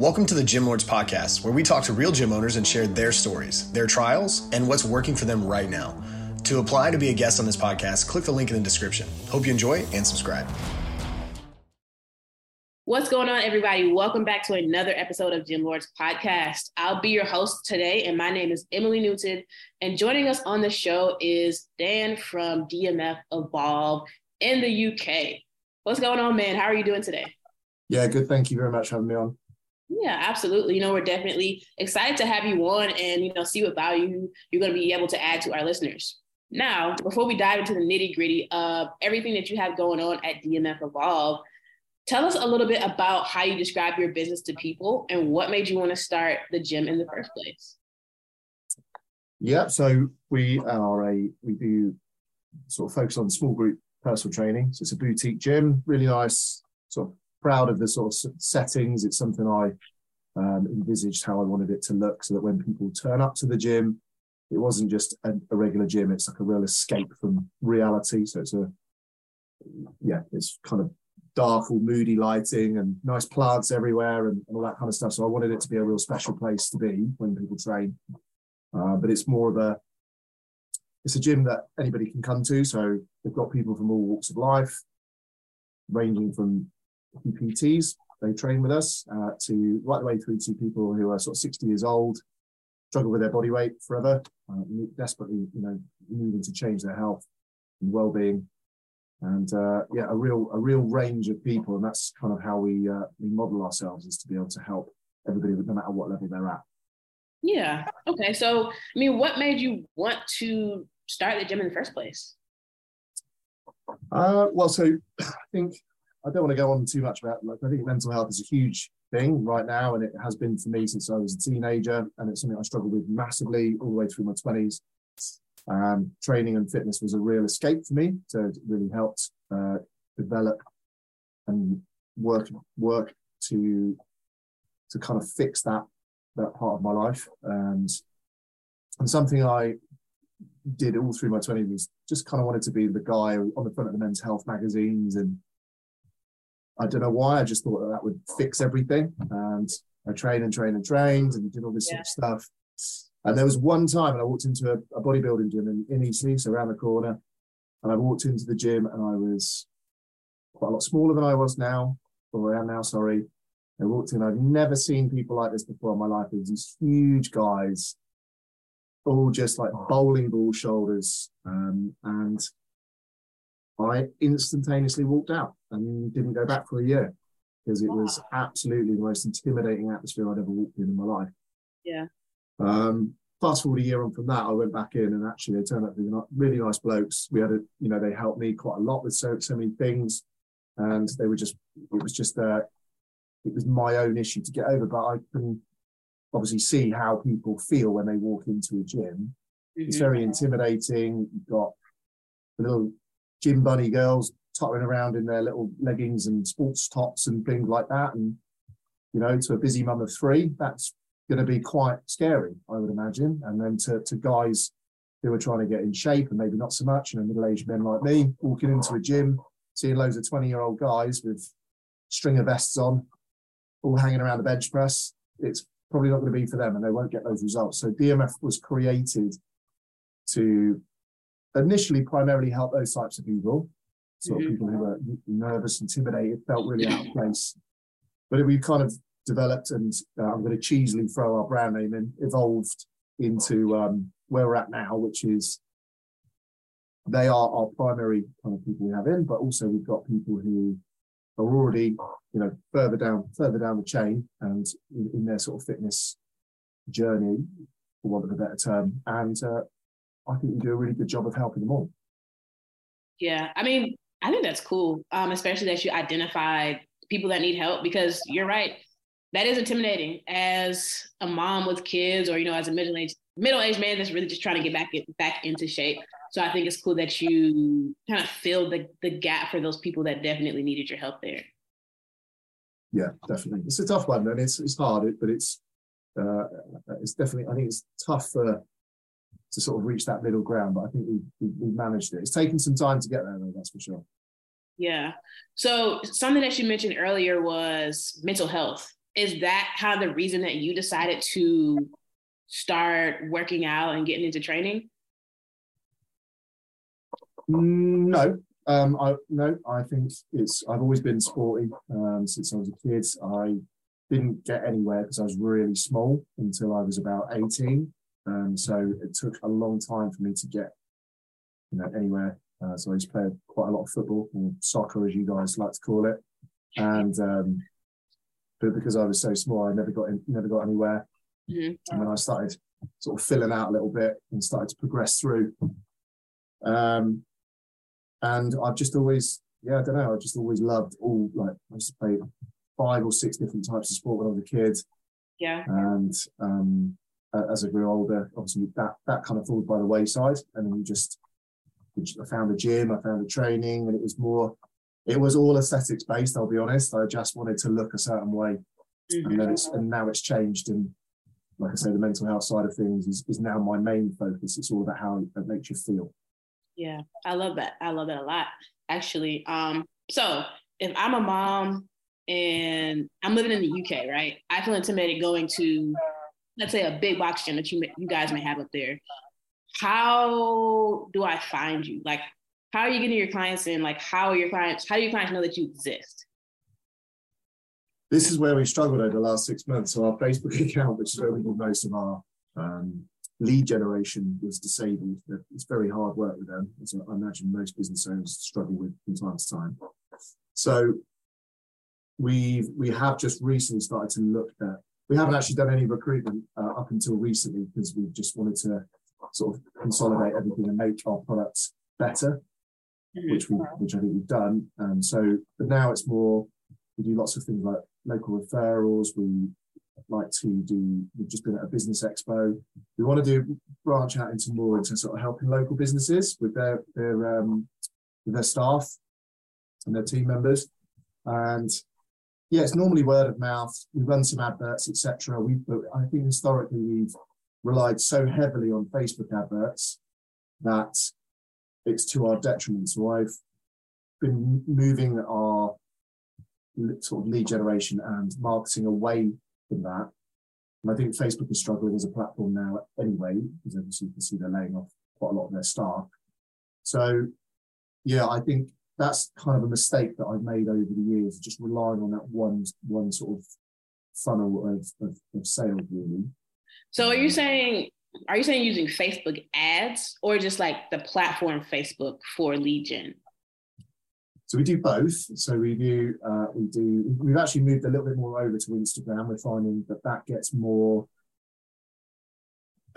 Welcome to the Gym Lords Podcast, where we talk to real gym owners and share their stories, their trials, and what's working for them right now. To apply to be a guest on this podcast, click the link in the description. Hope you enjoy and subscribe. What's going on, everybody? Welcome back to another episode of Gym Lords Podcast. I'll be your host today, and my name is Emily Newton. And joining us on the show is Dan from DMF Evolve in the UK. What's going on, man? How are you doing today? Yeah, good. Thank you very much for having me on. Yeah, absolutely. You know, we're definitely excited to have you on and, you know, see what value you're going to be able to add to our listeners. Now, before we dive into the nitty gritty of everything that you have going on at DMF Evolve, tell us a little bit about how you describe your business to people and what made you want to start the gym in the first place. Yeah, so we are a, we do sort of focus on small group personal training. So it's a boutique gym, really nice, sort of proud of the sort of settings. It's something I um, envisaged how I wanted it to look so that when people turn up to the gym, it wasn't just a, a, regular gym. It's like a real escape from reality. So it's a, yeah, it's kind of dark or moody lighting and nice plants everywhere and, and all that kind of stuff. So I wanted it to be a real special place to be when people train. Uh, but it's more of a, it's a gym that anybody can come to. So they've got people from all walks of life, ranging from PTs. They train with us uh, to right the way through to people who are sort of 60 years old, struggle with their body weight forever, uh, desperately, you know, needing to change their health and well-being, and uh, yeah, a real a real range of people, and that's kind of how we uh, we model ourselves is to be able to help everybody, no matter what level they're at. Yeah. Okay. So, I mean, what made you want to start the gym in the first place? Uh, well, so I think I don't want to go on too much about like I think mental health is a huge thing right now, and it has been for me since I was a teenager, and it's something I struggled with massively all the way through my twenties. Um, training and fitness was a real escape for me, so it really helped uh, develop and work work to to kind of fix that that part of my life, and and something I did all through my 20s was just kind of wanted to be the guy on the front of the men's health magazines and I don't know why. I just thought that, that would fix everything. And I trained and trained and trained and did all this yeah. sort of stuff. And there was one time, and I walked into a, a bodybuilding gym in, in Eastleigh, so around the corner. And I walked into the gym, and I was quite a lot smaller than I was now, or I am now. Sorry. I walked in. I've never seen people like this before in my life. There was these huge guys, all just like bowling ball shoulders, um, and I instantaneously walked out and didn't go back for a year because it wow. was absolutely the most intimidating atmosphere I'd ever walked in in my life. Yeah. Um, fast forward a year on from that, I went back in and actually they turned out to be really nice blokes. We had a, you know, they helped me quite a lot with so so many things, and they were just, it was just uh, it was my own issue to get over. But I can obviously see how people feel when they walk into a gym. Mm-hmm. It's very intimidating. You've got a little gym bunny girls tottering around in their little leggings and sports tops and things like that. And, you know, to a busy mum of three, that's going to be quite scary, I would imagine. And then to, to guys who are trying to get in shape and maybe not so much, you know, middle aged men like me walking into a gym, seeing loads of 20 year old guys with stringer vests on, all hanging around the bench press, it's probably not going to be for them and they won't get those results. So DMF was created to initially primarily help those types of people, sort of mm-hmm. people who were nervous, intimidated, felt really out of place. But we kind of developed, and uh, I'm going to cheesily throw our brand name in, evolved into um, where we're at now, which is they are our primary kind of people we have in, but also we've got people who are already, you know, further down, further down the chain and in, in their sort of fitness journey, for want of a better term, and uh, I think you do a really good job of helping them all. Yeah, I mean, I think that's cool, um, especially that you identified people that need help because you're right. That is intimidating as a mom with kids, or you know, as a middle aged middle aged man that's really just trying to get back back into shape. So I think it's cool that you kind of filled the the gap for those people that definitely needed your help there. Yeah, definitely. It's a tough one, and it's it's hard, but it's uh, it's definitely. I think it's tough for to sort of reach that middle ground. But I think we've, we've managed it. It's taken some time to get there, though. That's for sure. Yeah. So something that you mentioned earlier was mental health. is that kind of the reason that you decided to start working out and getting into training? Mm, no, um, I no, I think it's. I've always been sporty um, since I was a kid. I didn't get anywhere because I was really small until I was about eighteen. Um, so it took a long time for me to get, you know, anywhere. Uh, so I used to play quite a lot of football or soccer, as you guys like to call it. And um, but because I was so small, I never got in, never got anywhere. Mm-hmm. And then I started sort of filling out a little bit and started to progress through. Um, and I've just always, yeah, I don't know, I just always loved all like I used to play five or six different types of sport when I was a kid. Yeah. And um, as I grew older, obviously that that kind of falls by the wayside, and then you just I found a gym, I found a training, and it was more, it was all aesthetics based. I'll be honest. I just wanted to look a certain way, mm-hmm. and then it's and now it's changed, and like I say, the mental health side of things is, is now my main focus. It's all about how it makes you feel. Yeah, I love that. I love that a lot, actually. Um, so if I'm a mom and I'm living in the UK, right? I feel intimidated going to, let's say, a big box gym that you you guys may have up there. How do I find you? Like, how are you getting your clients in? Like, how are your clients? How do your clients know that you exist? This is where we struggled over the last six months. So our Facebook account, which is where we do most of our um, lead generation was disabled. It's very hard work with them, as I imagine most business owners struggle with from time to time. So we we have just recently started to look at. We haven't actually done any recruitment uh, up until recently because we just wanted to sort of consolidate everything and make our products better, mm-hmm. which we which I think we've done. And so, but now it's more. We do lots of things like local referrals. We like to do, we've just been at a business expo. We want to do branch out into more into sort of helping local businesses with their their um, with their staff and their team members. And yeah, it's normally word of mouth. We run some adverts, etc. We, I think historically we've relied so heavily on Facebook adverts that it's to our detriment. So I've been moving our sort of lead generation and marketing away from that. And I think Facebook is struggling as a platform now anyway, because obviously you can see they're laying off quite a lot of their staff. So, yeah, I think that's kind of a mistake that I've made over the years, just relying on that one one sort of funnel of, of, of sales, really. So, are you um, saying are you saying using Facebook ads or just like the platform Facebook for lead gen? So we do both. So we do uh, we do we've actually moved a little bit more over to Instagram. We're finding that that gets more.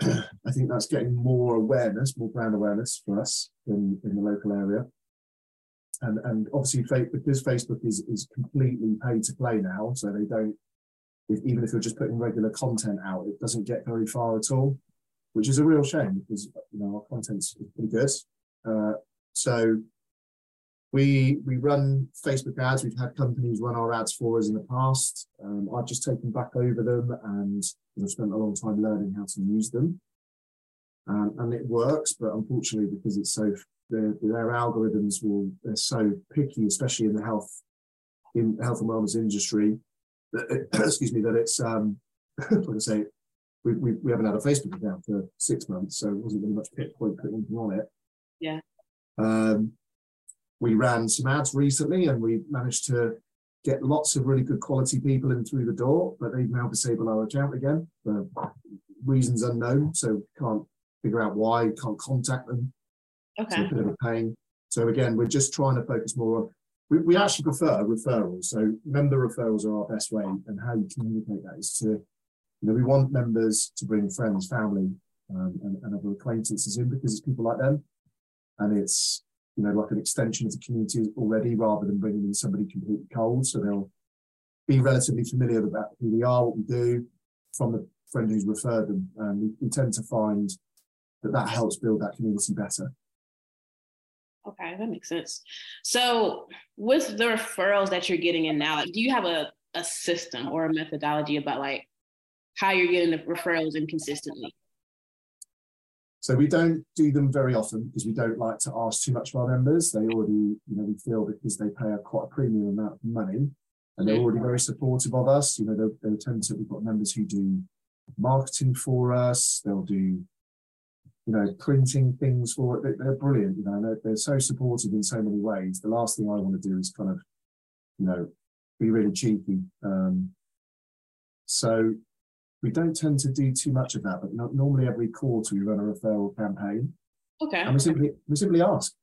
I think that's getting more awareness, more brand awareness for us in, in the local area. And and obviously because Facebook is is completely pay to play now, so they don't if, even if you're just putting regular content out, it doesn't get very far at all, which is a real shame because you know our content's pretty good. Uh, so we we run Facebook ads. We've had companies run our ads for us in the past. Um, I've just taken back over them, and I've spent a long time learning how to use them. Um, and it works, but unfortunately, because it's so their, their algorithms will they're so picky, especially in the health in health and wellness industry. That excuse me, that it's um, like I say, we, we, we haven't had a Facebook account for six months, so it wasn't really much point putting anything on it. Yeah. Um, we ran some ads recently and we managed to get lots of really good quality people in through the door, but they've now disabled our account again for reasons unknown. So can't figure out why, can't contact them. Okay. It's a bit of a pain. So again, we're just trying to focus more on we, we actually prefer referrals. So member referrals are our best way and how you communicate that is to you know, we want members to bring friends, family, um, and, and other acquaintances in because it's people like them. And it's you know, like an extension of the community already rather than bringing in somebody completely cold. So they'll be relatively familiar about who we are, what we do from the friend who's referred them. And we, we tend to find that that helps build that community better. Okay, that makes sense. So, with the referrals that you're getting in now, like, do you have a, a system or a methodology about like how you're getting the referrals in consistently? So we don't do them very often because we don't like to ask too much of our members. They already, you know, we feel because they pay a quite a premium amount of money and they're already very supportive of us. You know, they'll, they'll tend to, we've got members who do marketing for us, they'll do, you know, printing things for it. They're brilliant, you know, they're, they're so supportive in so many ways. The last thing I want to do is kind of, you know, be really cheeky. Um, so we don't tend to do too much of that, but normally every quarter we run a referral campaign. Okay. And we simply we simply ask.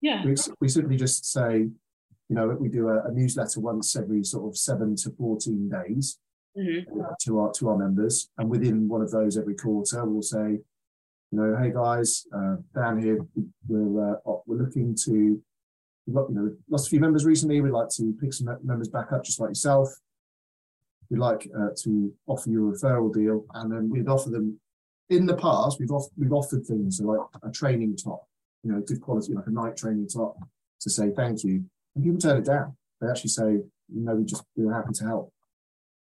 Yeah. We, we simply just say, you know, we do a, a newsletter once every sort of seven to 14 days mm-hmm. to our to our members. And within one of those every quarter, we'll say, you know, hey guys, uh, down here, we're, uh, we're looking to, we've got, you know, lost a few members recently. We'd like to pick some members back up just like yourself. We'd like uh, to offer you a referral deal. And then we'd offer them, in the past, we've, off, we've offered things so like a training top, you know, good quality, like a Nike training top to say thank you and people turn it down. They actually say, you know, we just we're happy to help,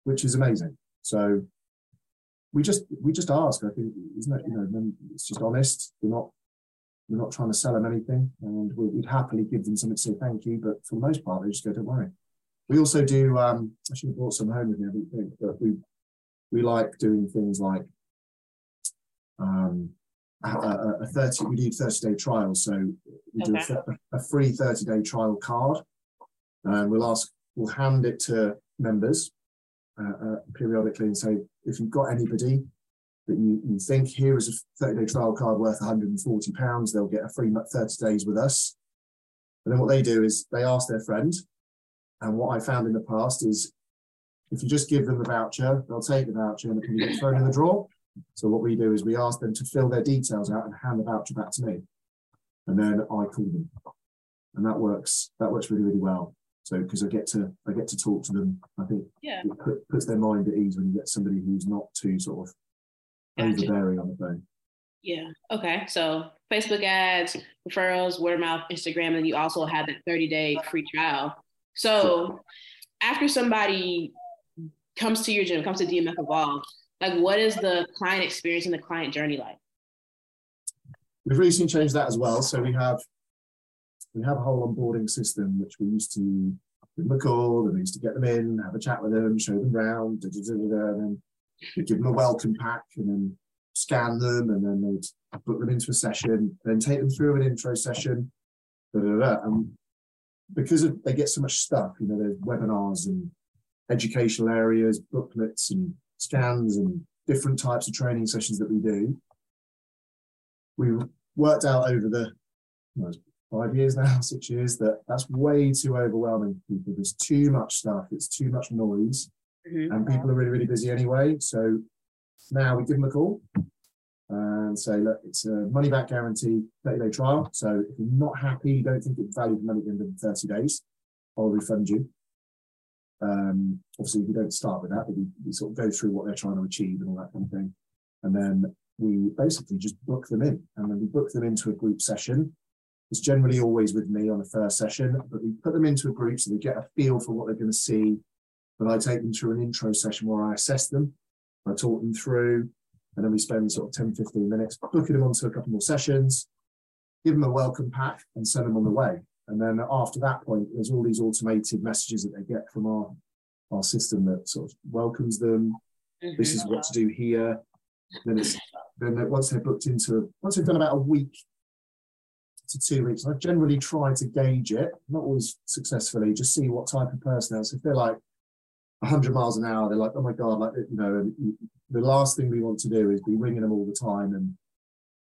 which is amazing. So we just we just ask. I think isn't it? You know, it's just honest. We're not we're not trying to sell them anything, and we'd happily give them something to say thank you. But for the most part, they just go, "Don't worry." We also do. Um, I should have brought some home with me. I don't think, but we we like doing things like um, a, a, 30 we do 30 day trials so we do a, a, free 30 day trial card and we'll ask we'll hand it to members uh, uh, periodically and say if you've got anybody that you, you think here is a 30 day trial card worth 140 pounds they'll get a free 30 days with us and then what they do is they ask their friend and what i found in the past is if you just give them the voucher they'll take the voucher and it can get thrown in the drawer so what we do is we ask them to fill their details out and hand the voucher back to me, and then I call them, and that works. That works really really well. So because I get to I get to talk to them, I think yeah. it put, puts their mind at ease when you get somebody who's not too sort of gotcha. overbearing on the phone. Yeah. Okay. So Facebook ads, referrals, word of mouth, Instagram, and you also have that 30 day free trial. So after somebody comes to your gym, comes to DMF Evolve, like what is the client experience and the client journey like we've recently changed that as well so we have we have a whole onboarding system which we used to give them a call and we used to get them in have a chat with them show them around da, da, da, and then we give them a welcome pack and then scan them and then they'd put them into a session then take them through an intro session and because of, they get so much stuff you know there's webinars and educational areas booklets and scans and different types of training sessions that we do, we worked out over the well, five years now, six years, that that's way too overwhelming for people. There's too much stuff, it's too much noise, mm-hmm. and people are really, really busy anyway. So now we give them a call and say, look, it's a money back guarantee 30 day trial. So if you're not happy, you don't think it's valued money at the end of the 30 days, I'll refund you. Um, obviously, we don't start with that, but we, we sort of go through what they're trying to achieve and all that kind of thing. And then we basically just book them in. And then we book them into a group session. It's generally always with me on the first session, but we put them into a group so they get a feel for what they're going to see. But I take them through an intro session where I assess them, I talk them through, and then we spend sort of 10, 15 minutes booking them onto a couple more sessions, give them a welcome pack, and send them on the way. And then after that point, there's all these automated messages that they get from our, our system that sort of welcomes them. Mm-hmm. This is what to do here. Then it's then once they're booked into once they've done about a week to two weeks, I generally try to gauge it, not always successfully, just see what type of person else. If they're like 100 miles an hour, they're like, oh my god, like you know, the last thing we want to do is be ringing them all the time and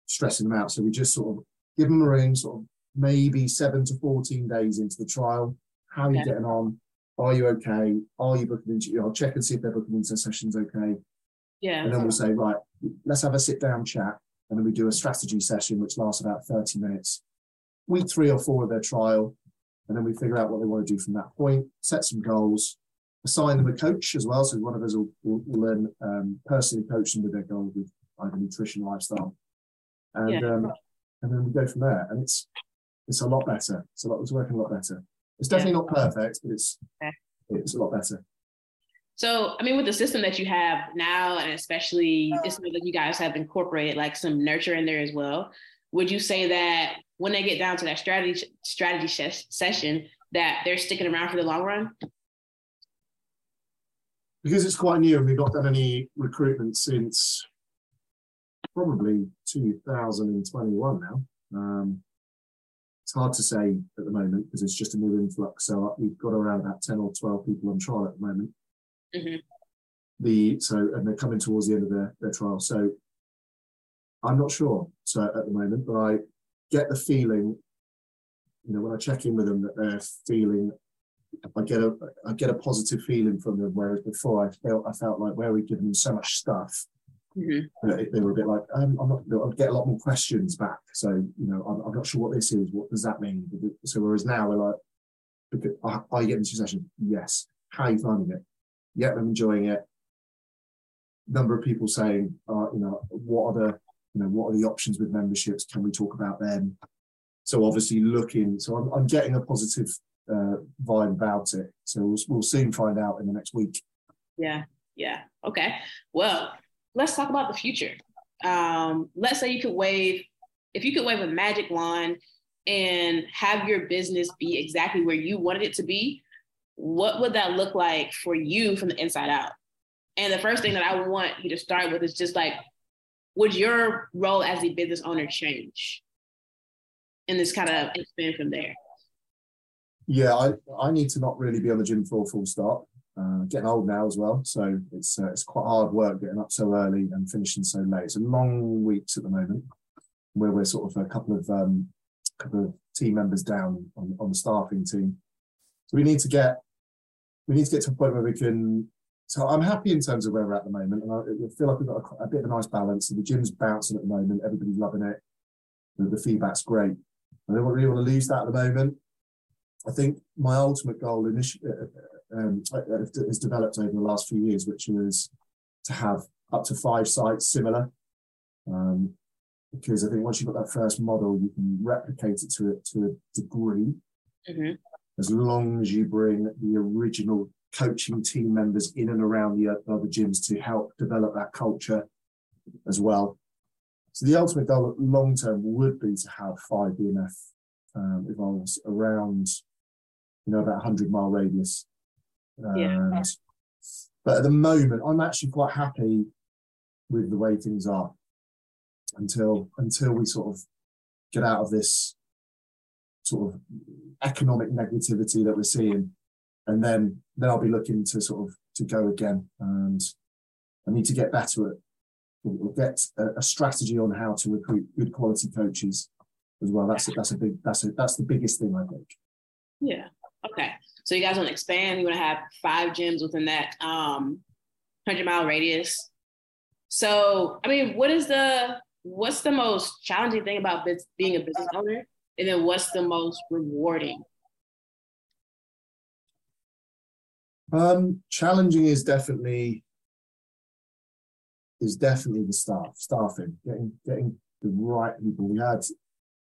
stressing them out. So we just sort of give them a ring, sort of maybe seven to 14 days into the trial. How are you getting on? Are you okay? Are you booking into, I'll check and see if they're booking into sessions okay. Yeah. And then we'll say, right, let's have a sit down chat. And then we do a strategy session, which lasts about 30 minutes. Week three or four of their trial. And then we figure out what they want to do from that point, set some goals, assign them a coach as well. So one of us will, will, will then um, personally coach them with their goals with either nutrition, lifestyle. And, yeah. um, and then we go from there. And it's it's a lot better. It's a lot. It's working a lot better. It's definitely yeah. not perfect, but it's okay. it's a lot better. So, I mean, with the system that you have now, and especially it's that you guys have incorporated like some nurture in there as well. Would you say that when they get down to that strategy strategy session, that they're sticking around for the long run? because it's quite new and we've not done any recruitment since probably 2021 now. Um, it's hard to say at the moment because it's just a new influx. So we've got around about 10 or 12 people on trial at the moment. Mhm. The so and they're coming towards the end of their, their trial. So I'm not sure so at the moment, but I get the feeling, you know, when I check in with them that they're feeling I get a I get a positive feeling from them, whereas before I felt I felt like where we'd given them so much stuff, Mhm. that they were a bit like, um, I'm not. I'll get a lot more questions back. So you know, I'm, I'm not sure what this is. What does that mean? So whereas now we're like, are, are you getting into session? Yes. How are you finding it? Yeah, I'm enjoying it. Number of people saying, uh, you know, what are the you know what are the options with memberships? Can we talk about them? So obviously looking. So I'm, I'm getting a positive uh, vibe about it. So we'll, we'll soon find out in the next week. Yeah, yeah. Okay. Well, let's talk about the future. Um, let's say you could wave, if you could wave a magic wand and have your business be exactly where you wanted it to be, what would that look like for you from the inside out? And the first thing that I want you to start with is just like, would your role as a business owner change? And this kind of expand from there. Yeah, I, I need to not really be on the gym floor full stop. Uh, getting old now as well, so it's uh, it's quite hard work getting up so early and finishing so late. It's a long weeks at the moment, where we're sort of a couple of um, couple of team members down on, on the staffing team. So we need to get we need to get to a point where we can. So I'm happy in terms of where we're at the moment, and I, feel like we've got a, a bit of a nice balance. So the gym's bouncing at the moment, everybody's loving it. The, the feedback's great. I don't really want to lose that at the moment. I think my ultimate goal initially um, has developed over the last few years, which was to have up to five sites similar. Um, because I think once you've got that first model, you can replicate it to it to a degree, Mhm. as long as you bring the original coaching team members in and around the other gyms to help develop that culture as well. So the ultimate goal long term would be to have five DMF um, evolves around, you know, about a hundred mile radius. Yeah. But at the moment, I'm actually quite happy with the way things are until until we sort of get out of this sort of economic negativity that we're seeing, and then then I'll be looking to sort of to go again. And I need to get better at get a, a strategy on how to recruit good quality coaches as well. That's a, that's a big that's a, that's the biggest thing I think. Yeah. Okay. So you guys want to expand? You want to have five gyms within that um, hundred mile radius. So I mean, what is the what's the most challenging thing about being a business owner, and then what's the most rewarding? Um, challenging is definitely is definitely the staff staffing getting getting the right people. We had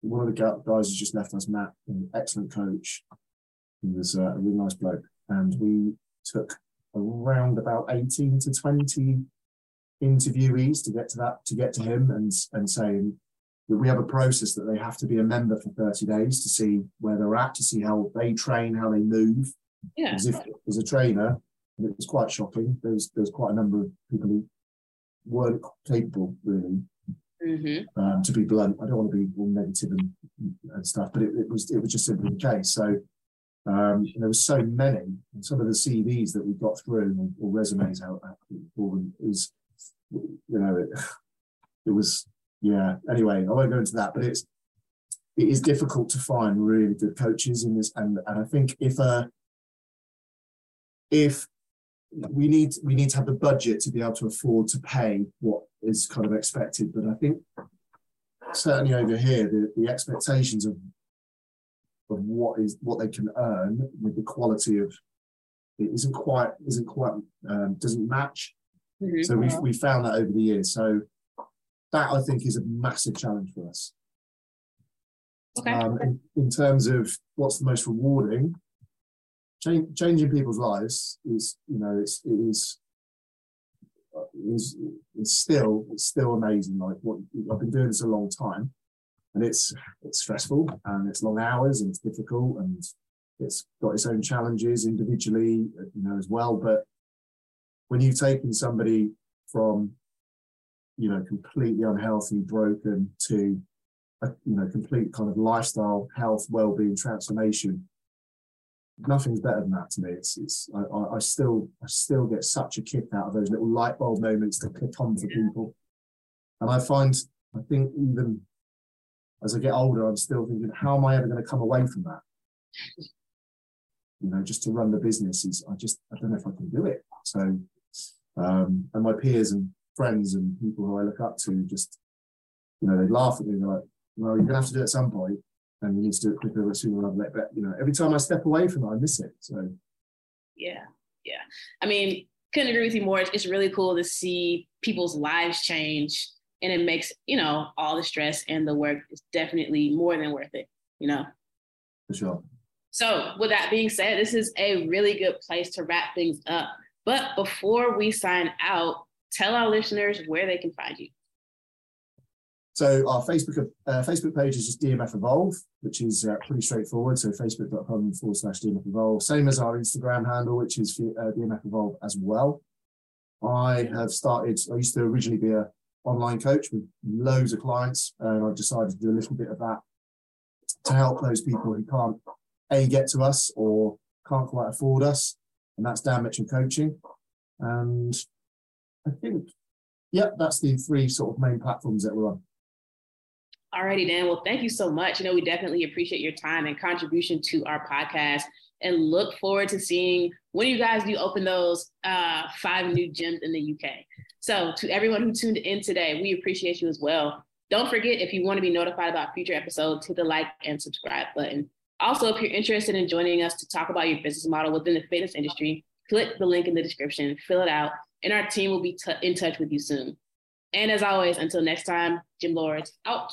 one of the guys who just left us, Matt, an excellent coach. He was uh, a really nice bloke, and we took around about eighteen to twenty interviewees to get to that to get to him and and saying that we have a process that they have to be a member for 30 days to see where they're at to see how they train how they move Yeah. as if as a trainer, it was quite shocking. There's there's quite a number of people who weren't capable really. Mm-hmm. Um, to be blunt, I don't want to be all negative and, and stuff, but it, it was it was just simply the case. So um, there was so many, and some of the CVs that we got through or, or resumes out for them is, you know, it, it was yeah. Anyway, I won't go into that, but it's it is difficult to find really good coaches in this, and and I think if uh if we need we need to have the budget to be able to afford to pay what is kind of expected, but I think certainly over here the, the expectations of of what is what they can earn with the quality of it isn't quite isn't quite um, doesn't match. Mm-hmm. So we've we found that over the years. So that I think is a massive challenge for us. Okay. Um, in, in terms of what's the most rewarding, change, changing people's lives is, you know, it's, it is, uh, is, it's still, it's still amazing. Like what I've been doing this a long time and it's, it's stressful and it's long hours and it's difficult and it's got its own challenges individually, uh, you know, as well. But when you've taken somebody from, you know, completely unhealthy, broken to a you know complete kind of lifestyle, health, well-being transformation, nothing's better than that to me. It's it's I, I still I still get such a kick out of those little light bulb moments that click on for people. And I find I think even as I get older, I'm still thinking, how am I ever going to come away from that? You know, just to run the business is I just I don't know if I can do it. So um and my peers and friends and people who I look up to just you know, they laugh at me, they're like, well, you're gonna have to do it at some point and you need to do it quicker sooner rather than later. But you know, every time I step away from it, I miss it. So yeah, yeah. I mean, couldn't agree with you more. It's really cool to see people's lives change, and it makes you know all the stress and the work is definitely more than worth it. You know. For sure. So, with that being said, this is a really good place to wrap things up. But before we sign out, tell our listeners where they can find you. So our Facebook uh, Facebook page is just DMF Evolve, which is uh, pretty straightforward. So facebook.com forward slash DMF Evolve. Same as our Instagram handle, which is uh, DMF Evolve as well. I have started, I used to originally be a online coach with loads of clients, and I've decided to do a little bit of that to help those people who can't A, get to us or can't quite afford us. And that's Dan Mitchell Coaching. And I think, yeah, that's the three sort of main platforms that we're on. Alrighty, Dan. Well, thank you so much. You know, we definitely appreciate your time and contribution to our podcast and look forward to seeing when you guys do open those uh, five new gyms in the UK. So, to everyone who tuned in today, we appreciate you as well. Don't forget, if you want to be notified about future episodes, hit the like and subscribe button. Also, if you're interested in joining us to talk about your business model within the fitness industry, click the link in the description, fill it out, and our team will be t- in touch with you soon. And as always, until next time, Gym Lords out.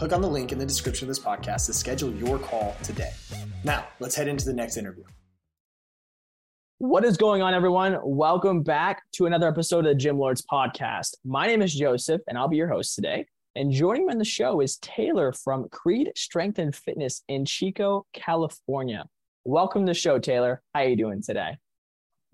Click on the link in the description of this podcast to schedule your call today. Now, let's head into the next interview. What is going on, everyone? Welcome back to another episode of the Gym Lords podcast. My name is Joseph, and I'll be your host today. And joining me on the show is Taylor from Creed Strength and Fitness in Chico, California. Welcome to the show, Taylor. How are you doing today?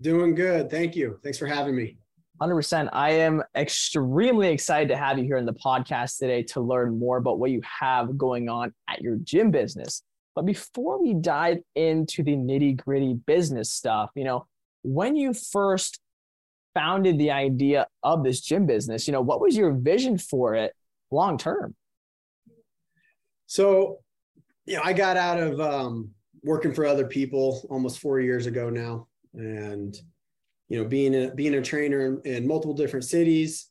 Doing good. Thank you. Thanks for having me. 100%. I am extremely excited to have you here in the podcast today to learn more about what you have going on at your gym business. But before we dive into the nitty gritty business stuff, you know, when you first founded the idea of this gym business, you know, what was your vision for it long term? So, you know, I got out of um, working for other people almost four years ago now. And you know, being a being a trainer in, in multiple different cities,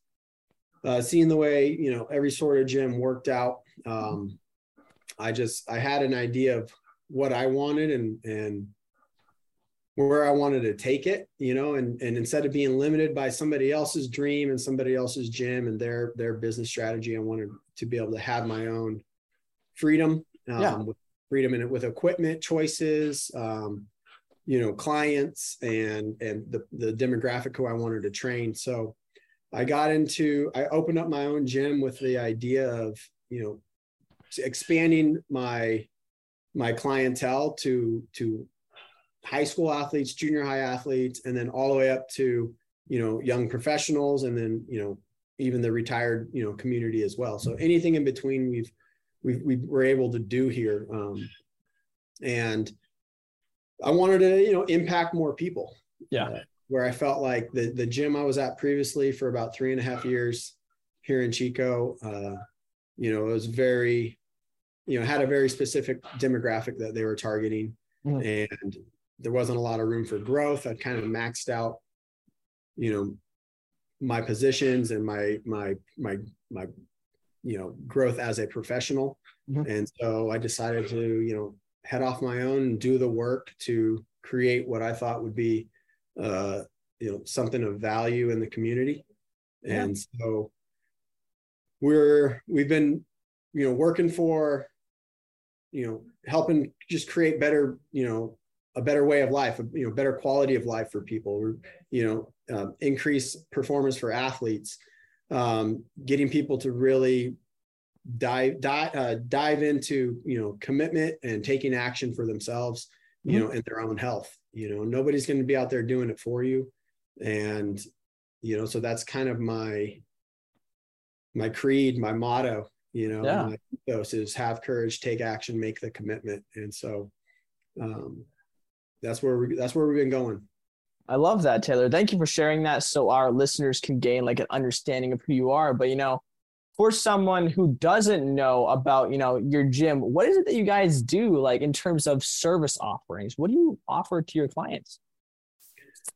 uh, seeing the way you know every sort of gym worked out. Um, I just I had an idea of what I wanted and and where I wanted to take it, you know, and and instead of being limited by somebody else's dream and somebody else's gym and their their business strategy, I wanted to be able to have my own freedom, um, yeah. with freedom in it with equipment choices, um, you know clients and and the, the demographic who i wanted to train. So i got into i opened up my own gym with the idea of you know expanding my my clientele to to high school athletes junior high athletes and then all the way up to you know young professionals and then you know even the retired you know community as well. So anything in between we've we we were able to do here um, and I wanted to, you know, impact more people. Yeah. Uh, where I felt like the the gym I was at previously for about three and a half years here in Chico, uh, you know, it was very, you know, had a very specific demographic that they were targeting, mm-hmm. and there wasn't a lot of room for growth. I'd kind of maxed out, you know, my positions and my my my my you know growth as a professional, mm-hmm. and so I decided to you know head off my own and do the work to create what I thought would be, uh, you know, something of value in the community. Yeah. And so we're we've been, you know, working for, you know, helping just create better, you know, a better way of life, a, you know, better quality of life for people. We're, you know, um, increase performance for athletes, um, getting people to really dive dive uh, dive into you know commitment and taking action for themselves you know in their own health you know nobody's going to be out there doing it for you and you know so that's kind of my my creed my motto you know Yeah. my ethos is have courage take action make the commitment and so um that's where we that's where we've been going I love that, Taylor. Thank you for sharing that so our listeners can gain like an understanding of who you are. But you know, for someone who doesn't know about, you know, your gym, what is it that you guys do like in terms of service offerings? What do you offer to your clients?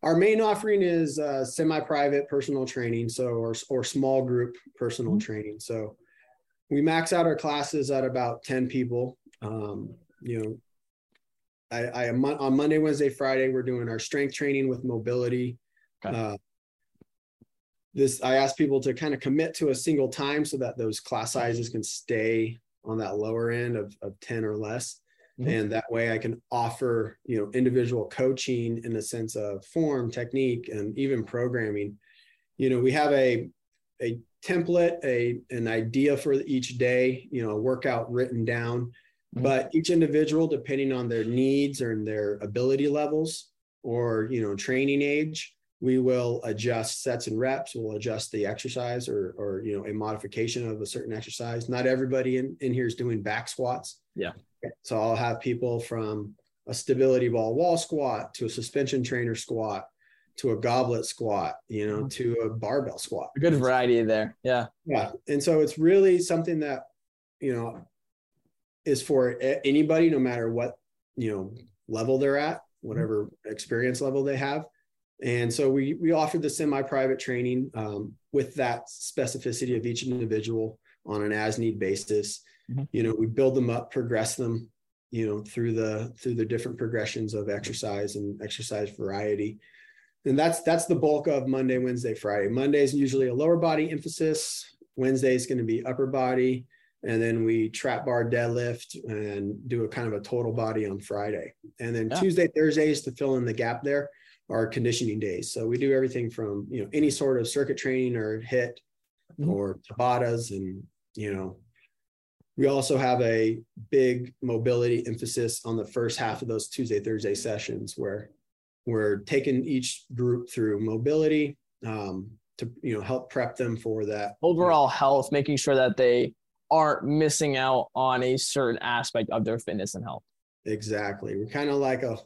our main offering is uh, semi-private personal training so or, or small group personal training so we max out our classes at about 10 people um, you know I, I am on monday wednesday friday we're doing our strength training with mobility Okay. uh, this i ask people to kind of commit to a single time so that those class sizes can stay on that lower end of, of 10 or less Mhm. and that way i can offer you know individual coaching in the sense of form technique and even programming you know we have a a template a an idea for each day you know a workout written down Mhm. but each individual depending on their needs or their ability levels or you know training age we will adjust sets and reps we'll adjust the exercise or or you know a modification of a certain exercise not everybody in, in here is doing back squats Yeah. so i'll have people from a stability ball wall squat to a suspension trainer squat to a goblet squat you know mm-hmm. to a barbell squat A good variety there. Yeah. yeah. And so it's really something that, you know, is for anybody, no matter what, you know, level they're at, whatever experience level they have. And so we, we offer the semi-private training um, with that specificity of each individual on an as need basis. Mhm. You know, we build them up, progress them, you know, through the, through the different progressions of exercise and exercise variety and that's that's the bulk of Monday, Wednesday, Friday. Monday is usually a lower body emphasis. Wednesday is going to be upper body, and then we trap bar deadlift and do a kind of a total body on Friday. And then Yeah. Tuesday, Thursdays to fill in the gap there are conditioning days. So we do everything from you know any sort of circuit training or HIIT Mhm. or Tabatas, and you know we also have a big mobility emphasis on the first half of those Tuesday, Thursday sessions where we're taking each group through mobility um, to you know help prep them for that Overall health, making sure that they aren't missing out on a certain aspect of their fitness and health. exactly we're kind of like a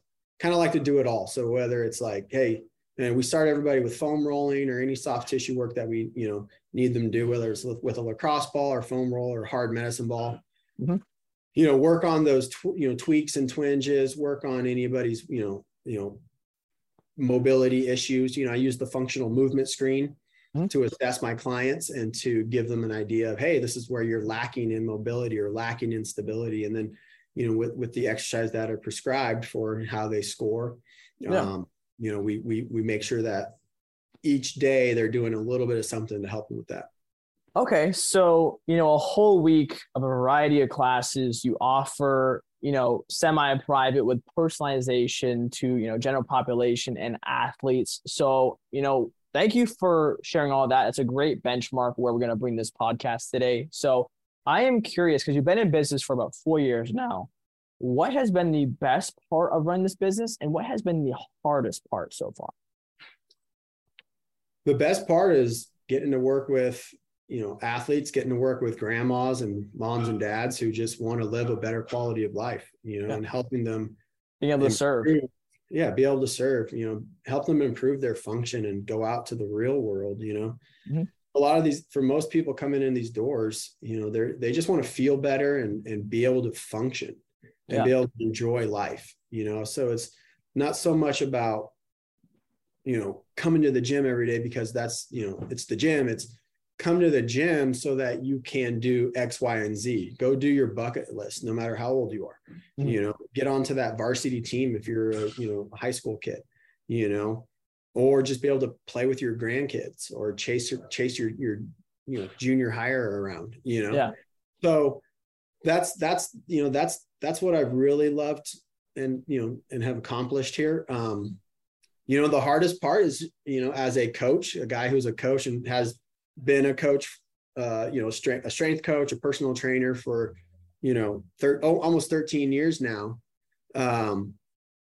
kind of like to do it all so whether it's like hey and we start everybody with foam rolling or any soft tissue work that we you know need them to do whether it's with, with a lacrosse ball or foam roll or hard medicine ball Mhm. you know work on those tw- you know tweaks and twinges work on anybody's you know you know mobility issues you know i use the functional movement screen Mhm. to assess my clients and to give them an idea of hey this is where you're lacking in mobility or lacking in stability and then you know with with the exercise that are prescribed for how they score Yeah. um you know we we we make sure that each day they're doing a little bit of something to help them with that Okay, so you know, a whole week of a variety of classes you offer, you know, semi-private with personalization to, you know, general population and athletes. So, you know, thank you for sharing all that. It's a great benchmark where we're going to bring this podcast today. So, I am curious because you've been in business for about 4 years now. What has been the best part of running this business and what has been the hardest part so far? the best part is getting to work with you know athletes getting to work with grandmas and moms and dads who just want to live a better quality of life you know Yeah. and helping them Being able to serve. yeah be able to serve you know help them improve their function and go out to the real world you know Mhm. A lot of these for most people coming in these doors you know they're they just want to feel better and and be able to function and Yeah. be able to enjoy life you know so it's not so much about you know coming to the gym every day because that's you know it's the gym it's come to the gym so that you can do X, Y, and Z. Go do your bucket list, no matter how old you are. Mhm. You know, get onto that varsity team if you're a you know a high school kid. You know, or just be able to play with your grandkids or chase your chase your your you know junior hire around. You know, Yeah. so that's that's you know that's that's what I've really loved and you know and have accomplished here. Um, you know, the hardest part is you know as a coach, a guy who's a coach and has been a coach, uh, you know, strength a strength coach, a personal trainer for you know thir- oh, almost 13 years now. Um,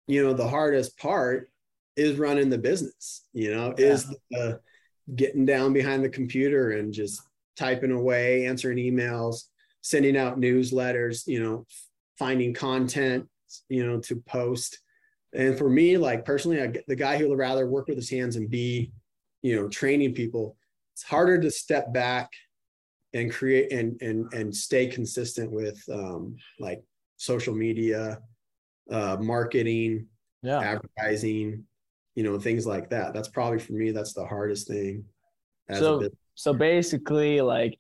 you know, the hardest part is running the business. You know, is the getting down behind the computer and just typing away, answering emails, sending out newsletters, you know, finding content, you know, to post. And for me, like personally, I, the guy who would rather work with his hands and be, you know, training people, it's harder to step back and create and and and stay consistent with um, like social media, uh, marketing, Yeah. advertising, you know, things like that. That's probably for me, that's the hardest thing. As So- a. So basically, like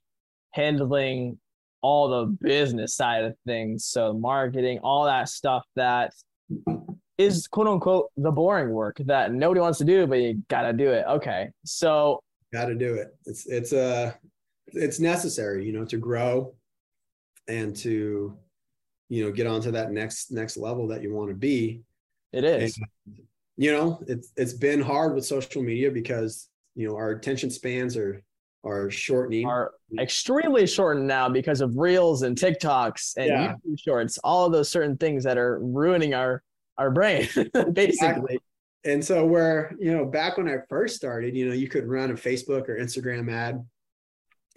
handling all the business side of things, so marketing, all that stuff that is quote unquote the boring work that nobody wants to do, but you gotta do it. Okay, so got to do it. It's it's uh it's necessary, you know, to grow and to you know get onto that next next level that you want to be. it is. You know, it's it's been hard with social media because you know our attention spans are are shortening. Are extremely shortened now because of reels and TikToks and Yeah. YouTube shorts, all of those certain things that are ruining our our brain, basically. Exactly. And so where, you know, back when I first started, you know, you could run a Facebook or Instagram ad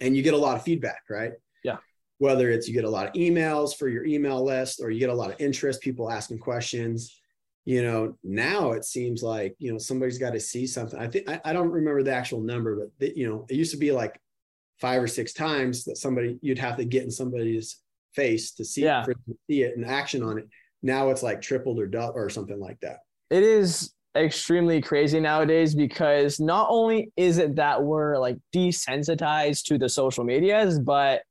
and you get a lot of feedback, right? Yeah. Whether it's you get a lot of emails for your email list or you get a lot of interest, people asking questions. You know, now it seems like, you know, somebody's got to see something. I think I, I don't remember the actual number, but the, you know, it used to be like five or six times that somebody you'd have to get in somebody's face to see, Yeah. to see it and action on it. Now it's like tripled or double or something like that. it is extremely crazy nowadays because not only is it that we're like desensitized to the social medias, but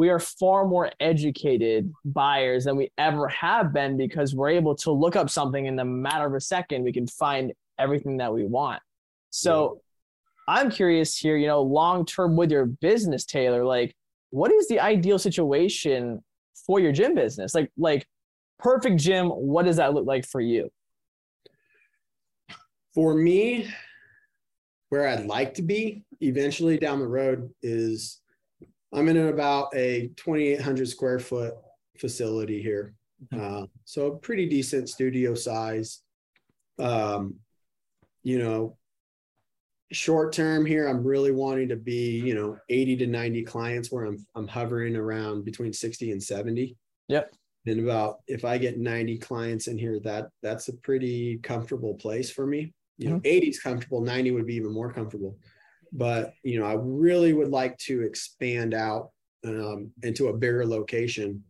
we are far more educated buyers than we ever have been because we're able to look up something in the matter of a second. We can find everything that we want. So I'm curious here, you know, long term with your business, Taylor, like what is the ideal situation for your gym business? Like, like perfect gym, what does that look like for you? for me where i'd like to be eventually down the road is i'm in about a 2800 square foot facility here. Uh, so a pretty decent studio size. Um, you know short term here i'm really wanting to be you know 80 to 90 clients where i'm i'm hovering around between 60 and 70 Yep. and about if i get 90 clients in here that that's a pretty comfortable place for me. You know 80 is comfortable 90 would be even more comfortable but you know i really would like to expand out um, into a bigger location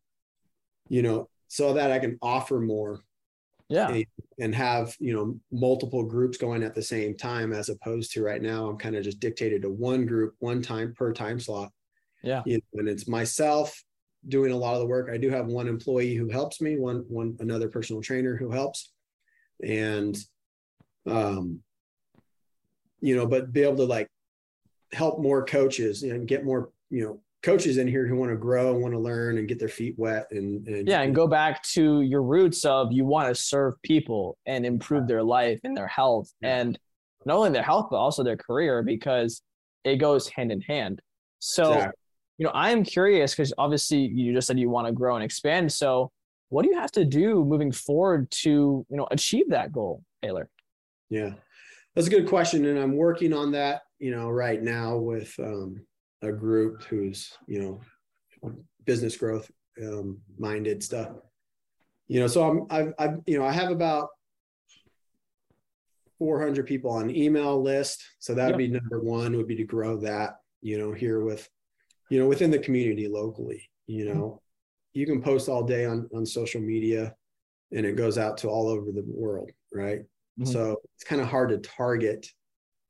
you know so that i can offer more Yeah. and, and have you know multiple groups going at the same time as opposed to right now i'm kind of just dictated to one group one time per time slot Yeah. you know, and it's myself doing a lot of the work i do have one employee who helps me one one another personal trainer who helps and um you know but be able to like help more coaches and get more you know coaches in here who want to grow and want to learn and get their feet wet and, and Yeah. And go back to your roots of you want to serve people and improve their life and their health Yeah. and not only their health, but also their career because it goes hand in hand. So, Exactly. you know, I am curious because obviously you just said you want to grow and expand. So, what do you have to do moving forward to, you know, achieve that goal, Taylor? Yeah, that's a good question, and I'm working on that. You know, right now with um, a group who's you know business growth um, minded stuff. You know, so I'm I've, I've you know I have about 400 people on email list. So that would be number one would be to grow that. You know, here with you know within the community locally. You know, you can post all day on on social media, and it goes out to all over the world, right? Mhm. So it's kind of hard to target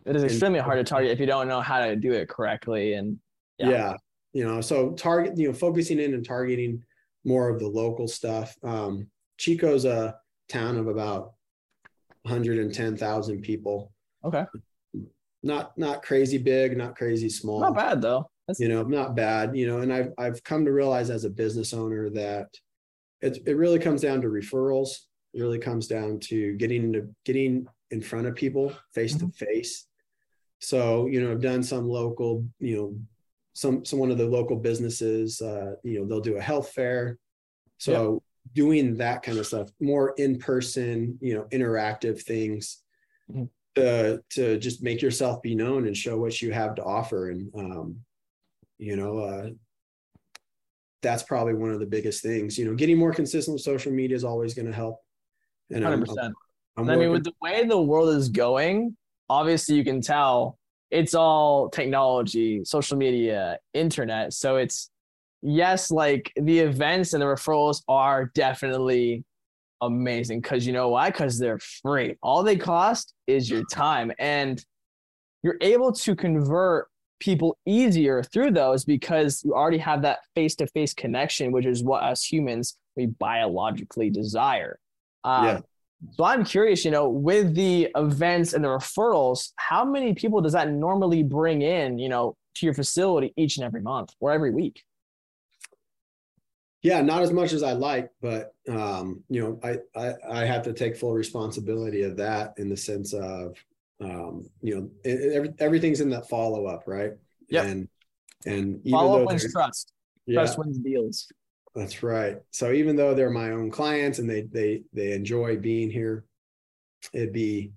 It is And- extremely hard to target if you don't know how to do it correctly. And Yeah. yeah. you know so target you know focusing in and targeting more of the local stuff um chico's a town of about 110000 people okay, not not crazy big not crazy small not bad though. That's you know not bad you know and i've i've come to realize as a business owner that it, it really comes down to referrals it really comes down to getting into getting in front of people face to face. So you know i've done some local you know some some one of the local businesses uh you know they'll do a health fair. So doing that kind of stuff more in person you know interactive things Mhm. to to just make yourself be known and show what you have to offer. And um you know uh that's probably one of the biggest things you know getting more consistent with social media is always going to help and I'm, Hundred percent. I'm I mean, with the way the world is going, obviously you can tell it's all technology, social media, internet. So it's yes, like the events and the referrals are definitely amazing because you know why? Because they're free. All they cost is your time, and you're able to convert people easier through those because you already have that face-to-face connection, which is what us humans we biologically desire. Um, Yeah. So I'm curious, you know, with the events and the referrals, how many people does that normally bring in, you know, to your facility each and every month or every week? yeah not as much as i like but um you know I, I i have to take full responsibility of that in the sense of um you know it, every, everything's in that follow-up right Yep. and and even Follow up wins trust. yeah, Trust wins deals. That's right. So even though they're my own clients and they they they enjoy being here it'd be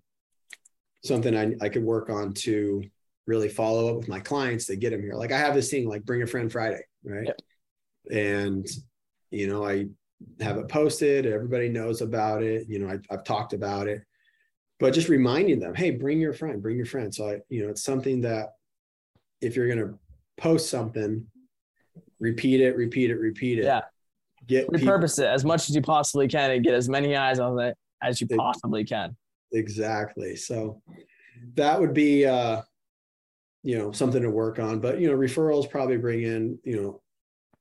something i, I could work on to really follow up with my clients to get them here. Like i have this thing like bring a friend friday right? Yep. and you know i have it posted everybody knows about it you know I, i've talked about it. But just reminding them hey bring your friend bring your friend. So i you know it's something that if you're going to post something repeat it repeat it repeat it Yeah. get people- Repurpose it as much as you possibly can and get as many eyes on it as you possibly can. exactly so that would be uh you know something to work on but you know referrals probably bring in you know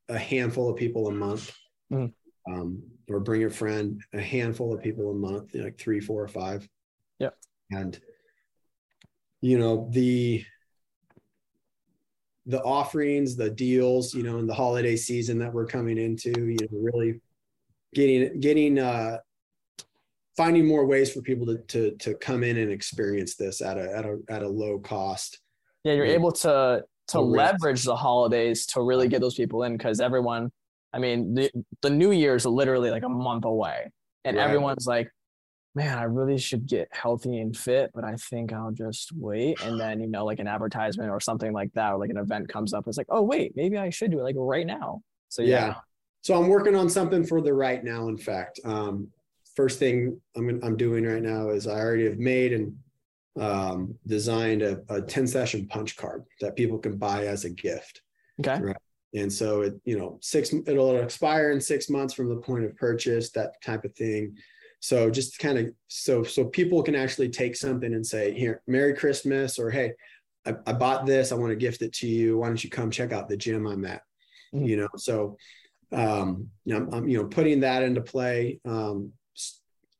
a handful of people a month Mhm. um or bring a friend a handful of people a month you know, like three four or five Yeah. and you know the the offerings the deals you know in the holiday season that we're coming into you know really getting getting uh finding more ways for people to to to come in and experience this at a at a at a low cost. Yeah, you're able to to leverage the holidays to really get those people in because everyone, I mean, the the New Year is literally like a month away, and Right. everyone's like, "Man, I really should get healthy and fit, but I think I'll just wait." And then you know, like an advertisement or something like that, or like an event comes up, it's like, "Oh wait, maybe I should do it like right now." So yeah, Yeah. So I'm working on something for the right now. In fact, um, first thing I'm I'm doing right now is I already have made and um, designed a, a 10 session punch card that people can buy as a gift. okay, And so it, you know, six it'll expire in six months from the point of purchase, that type of thing. So just kind of so so people can actually take something and say, here, Merry Christmas, or hey, I, I bought this, I want to gift it to you. Why don't you come check out the gym I'm at? Mhm. You know, so um, you know, I'm, you know putting that into play. Um,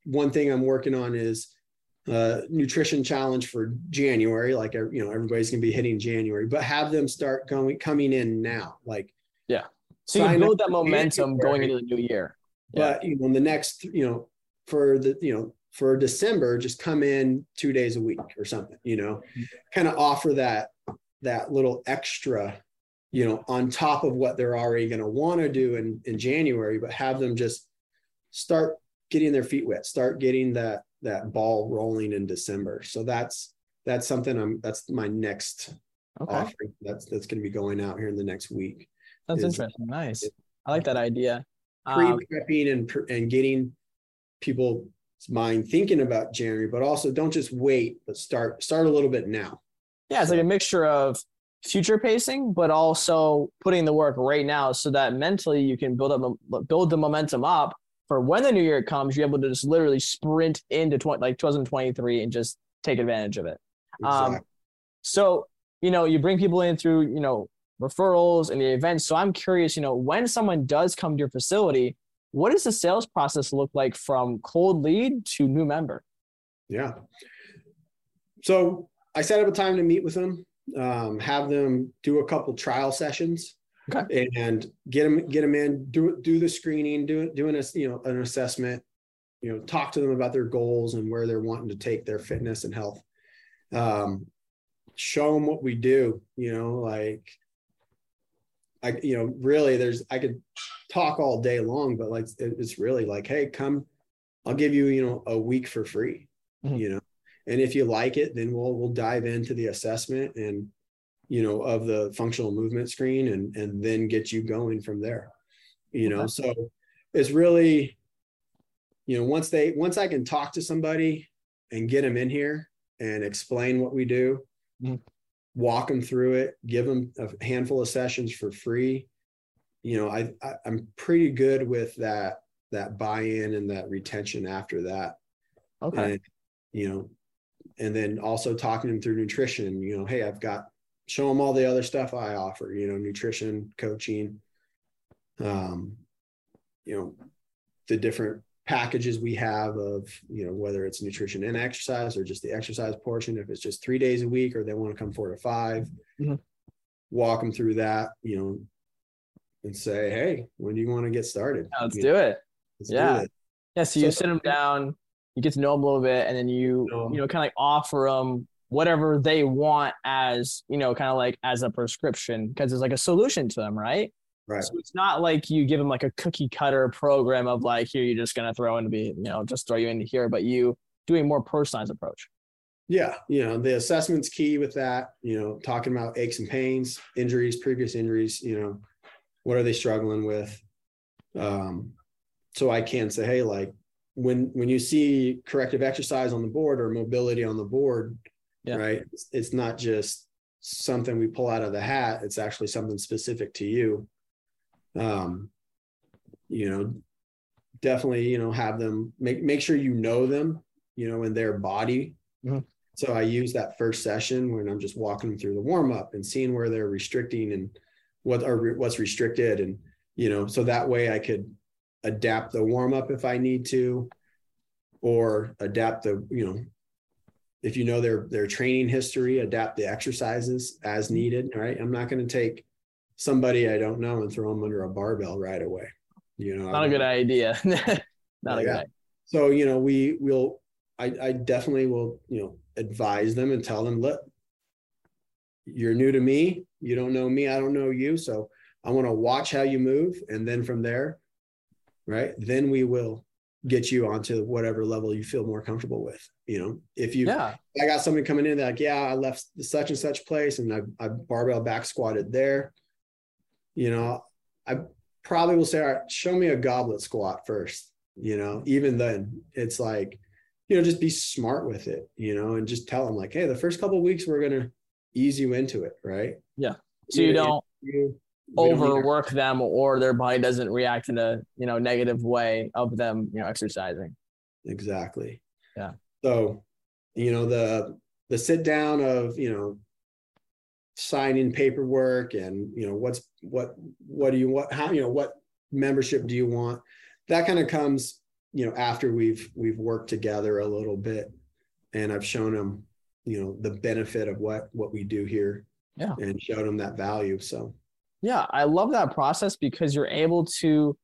one thing I'm working on is uh nutrition challenge for January. Like you know, everybody's gonna be hitting January, but have them start going coming in now. Like yeah, so you build that momentum going into the new year. Yeah. but you know, in the next, you know, for the, you know, for December, just come in two days a week or something, you know, kind of offer that, that little extra, you know, on top of what they're already going to want to do in, in January, but have them just start getting their feet wet, start getting that, that ball rolling in December. So that's, that's something I'm, that's my next Okay, offering. That's, that's going to be going out here in the next week. that's is- interesting. Nice. I like that idea. Um, pre-prepping and and getting people's mind thinking about January, but also don't just wait, but start start a little bit now. Yeah, it's like a mixture of future pacing, but also putting the work right now so that mentally you can build up build the momentum up for when the new year comes. You're able to just literally sprint into 20, like 2023 and just take advantage of it. Um, So, you know, you bring people in through, you know, referrals and the events. So I'm curious, you know, when someone does come to your facility, what does the sales process look like from cold lead to new member? Yeah. So I set up a time to meet with them, um, have them do a couple trial sessions, okay. and get them get them in, do do the screening, do doing a you know an assessment, you know, talk to them about their goals and where they're wanting to take their fitness and health. Um, show them what we do, you know, like I, you know, really there's, I could talk all day long, but like, it's really like, Hey, come, I'll give you, you know, a week for free, mm-hmm. you know, and if you like it, then we'll, we'll dive into the assessment and, you know, of the functional movement screen and, and then get you going from there, you know? Okay. So it's really, you know, once they, once I can talk to somebody and get them in here and explain what we do, mm-hmm walk them through it, give them a handful of sessions for free. You know, I, I am pretty good with that that buy-in and that retention after that. Okay. And, you know, and then also talking them through nutrition. You know, hey, I've got show them all the other stuff I offer. You know, nutrition, coaching, um, you know, the different packages we have of you know whether it's nutrition and exercise or just the exercise portion if it's just three days a week or they want to come four to 5 mm-hmm. walk them through that you know and say hey when do you want to get started yeah, let's do know, it yeah it. yeah so you so, sit them down you get to know them a little bit and then you you know kind of like offer them whatever they want as you know kind of like as a prescription because it's like a solution to them right Right. So it's not like you give them like a cookie cutter program of like here you're just gonna throw in to be you know just throw you into here, but you doing more personalized approach. Yeah, you know the assessment's key with that. You know, talking about aches and pains, injuries, previous injuries. You know, what are they struggling with? Um, so I can say, hey, like when when you see corrective exercise on the board or mobility on the board, yeah. right? It's, it's not just something we pull out of the hat. It's actually something specific to you um, you know, definitely, you know, have them make make sure you know them, you know, in their body. Mm-hmm. So I use that first session when I'm just walking them through the warm up and seeing where they're restricting and what are what's restricted, and you know, so that way I could adapt the warm up if I need to, or adapt the you know if you know their their training history adapt the exercises as mm-hmm. needed right i'm not going to take somebody I don't know and throw them under a barbell right away. You know, not a good idea. not a good idea. So, you know, we will, I, I definitely will, you know, advise them and tell them, look, you're new to me. You don't know me. I don't know you. So I want to watch how you move. And then from there, right, then we will get you onto whatever level you feel more comfortable with. You know, if you, yeah, I got somebody coming in like, yeah, I left such and such place and I, I barbell back squatted there you know, I probably will say, all right, show me a goblet squat first. You know, even then, it's like, you know, just be smart with it, you know, and just tell them like, hey, the first couple weeks we're gonna ease you into it, right? Yeah. So you, you don't you, overwork don't them or their body doesn't react in a you know negative way of them, you know, exercising. Exactly. Yeah. So, you know, the the sit down of, you know, signing paperwork and you know what's what what do you what how you know what membership do you want? That kind of comes you know after we've we've worked together a little bit and i've shown them you know the benefit of what what we do here yeah. and showed them that value so. Yeah i love that process because you're able to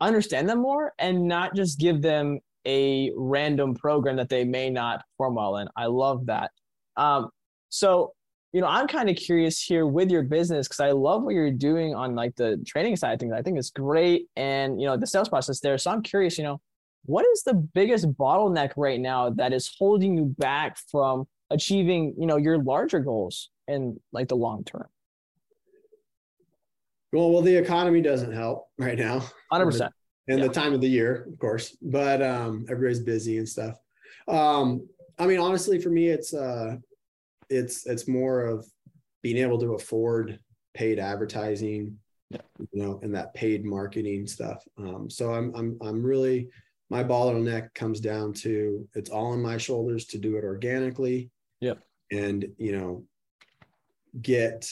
understand them more and not just give them a random program that they may not perform well in. I love that. Um, so you know, I'm kind of curious here with your business because I love what you're doing on like the training side of things. I think it's great, and you know, the sales process there. So I'm curious, you know, what is the biggest bottleneck right now that is holding you back from achieving, you know, your larger goals in like the long term? Well, well, the economy doesn't help right now. Hundred percent. And yeah. the time of the year, of course, but um, everybody's busy and stuff. Um, I mean, honestly, for me, it's uh, it's it's more of being able to afford paid advertising, yeah. you know, and that paid marketing stuff. Um, so I'm I'm I'm really my bottleneck comes down to it's all on my shoulders to do it organically. Yep. And you know, get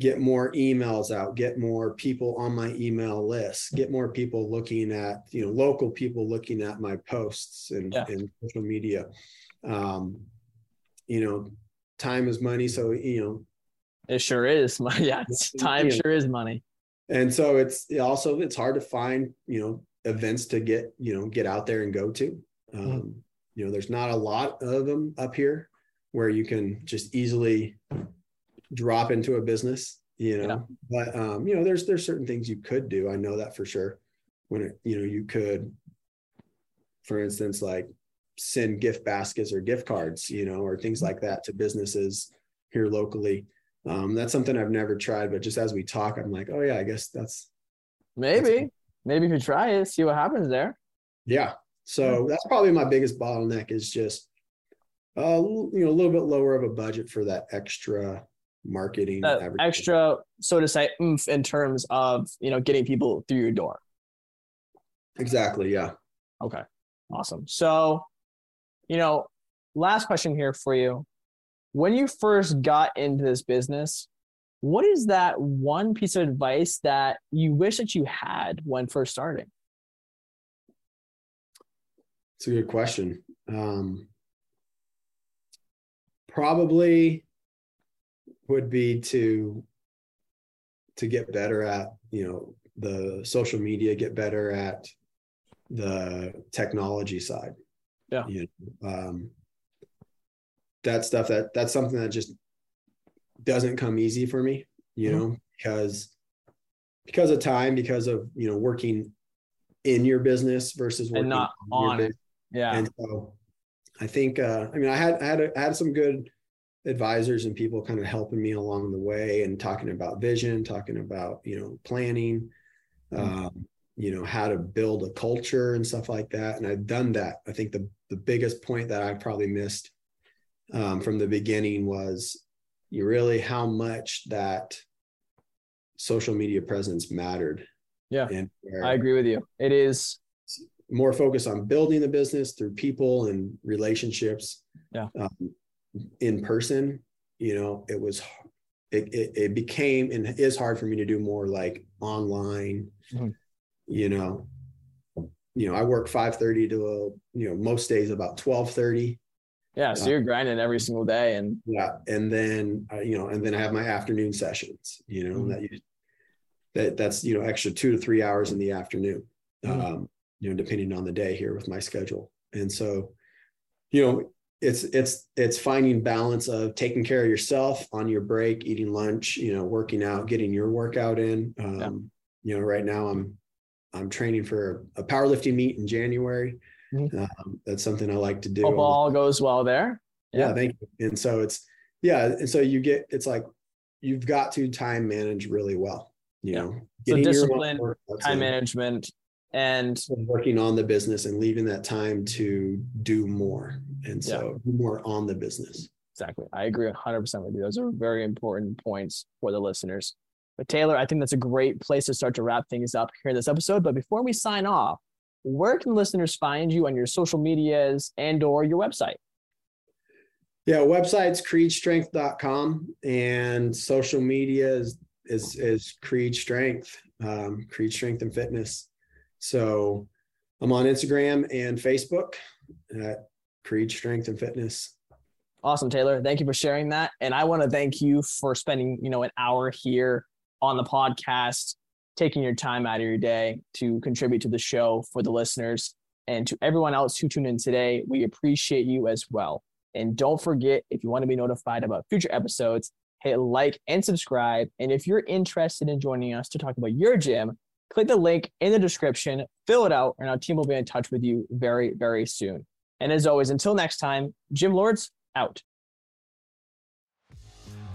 get more emails out get more people on my email list get more people looking at you know local people looking at my posts and, Yeah. and social media um you know time is money. So you know It sure is. Yeah, time Yeah. sure is money. and so it's also it's hard to find you know events to get you know get out there and go to. Um you know there's not a lot of them up here where you can just easily drop into a business you know. But um you know there's there's certain things you could do. I know that for sure. When it you know you could for instance like send gift baskets or gift cards you know or things like that to businesses here locally um, that's something I've never tried, but just as we talk, I'm like, oh yeah, I guess that's Maybe, maybe if you try it, see what happens there. yeah. So that's probably my biggest bottleneck is just uh you know a little bit lower of a budget for that extra marketing That extra, so to say, oomph in terms of you know getting people through your door. exactly yeah Okay, awesome. So, you know, last question here for you. When you first got into this business, what is that one piece of advice that you wish that you had when first starting? it's a good question um probably would be to to get better at you know the social media get better at the technology side Yeah. you know, um that stuff that that's something that just doesn't come easy for me you Mhm. know because because of time because of you know working in your business versus working And not on it. Yeah. And so I think, uh, I mean, I had, I had, I had some good advisors and people kind of helping me along the way and talking about vision, talking about, you know, planning, um, you know, how to build a culture and stuff like that. And I've done that. I think the, the biggest point that I probably missed um, from the beginning was you really how much that social media presence mattered. Yeah. And where- I agree with you. It is more focused on building the business through people and relationships Yeah. um, in person you know it was it, it, it became and is hard for me to do more like online Mhm. You know you know i work 5.30 to uh, you know most days about 12.30 yeah. So you're grinding every single day, and yeah and then uh, you know and then i have my afternoon sessions you know Mhm. that you that that's you know extra two to three hours in the afternoon Mhm. um you know depending on the day here with my schedule and so you know it's it's it's finding balance of taking care of yourself on your break eating lunch you know working out getting your workout in um Yeah. you know right now i'm i'm training for a powerlifting meet in january Mhm. um, that's something i like to do hope all goes well there. yeah, Yeah. thank you. And so it's yeah, and so you get it's like you've got to time manage really well. You Yeah. know, So discipline, workouts Time in, management, and working on the business and leaving that time to do more. And so do more on the business. Exactly. I agree 100% with you. Those are very important points for the listeners. But Taylor, I think that's a great place to start to wrap things up here in this episode. But before we sign off, where can listeners find you on your social medias and or your website? Yeah, website's creedstrength.com and social media is is is Creed Strength, um, Creed Strength and Fitness. So I'm on Instagram and Facebook at Creed Strength and Fitness. Awesome, Taylor. Thank you for sharing that. And I want to thank you for spending, you know, an hour here on the podcast, taking your time out of your day to contribute to the show for the listeners. And to everyone else who tuned in today, we appreciate you as well. And don't forget, if you want to be notified about future episodes, hit like and subscribe. And if you're interested in joining us to talk about your gym, click the link in the description, fill it out, and our team will be in touch with you very, very soon. And as always, until next time, Gym Lords out.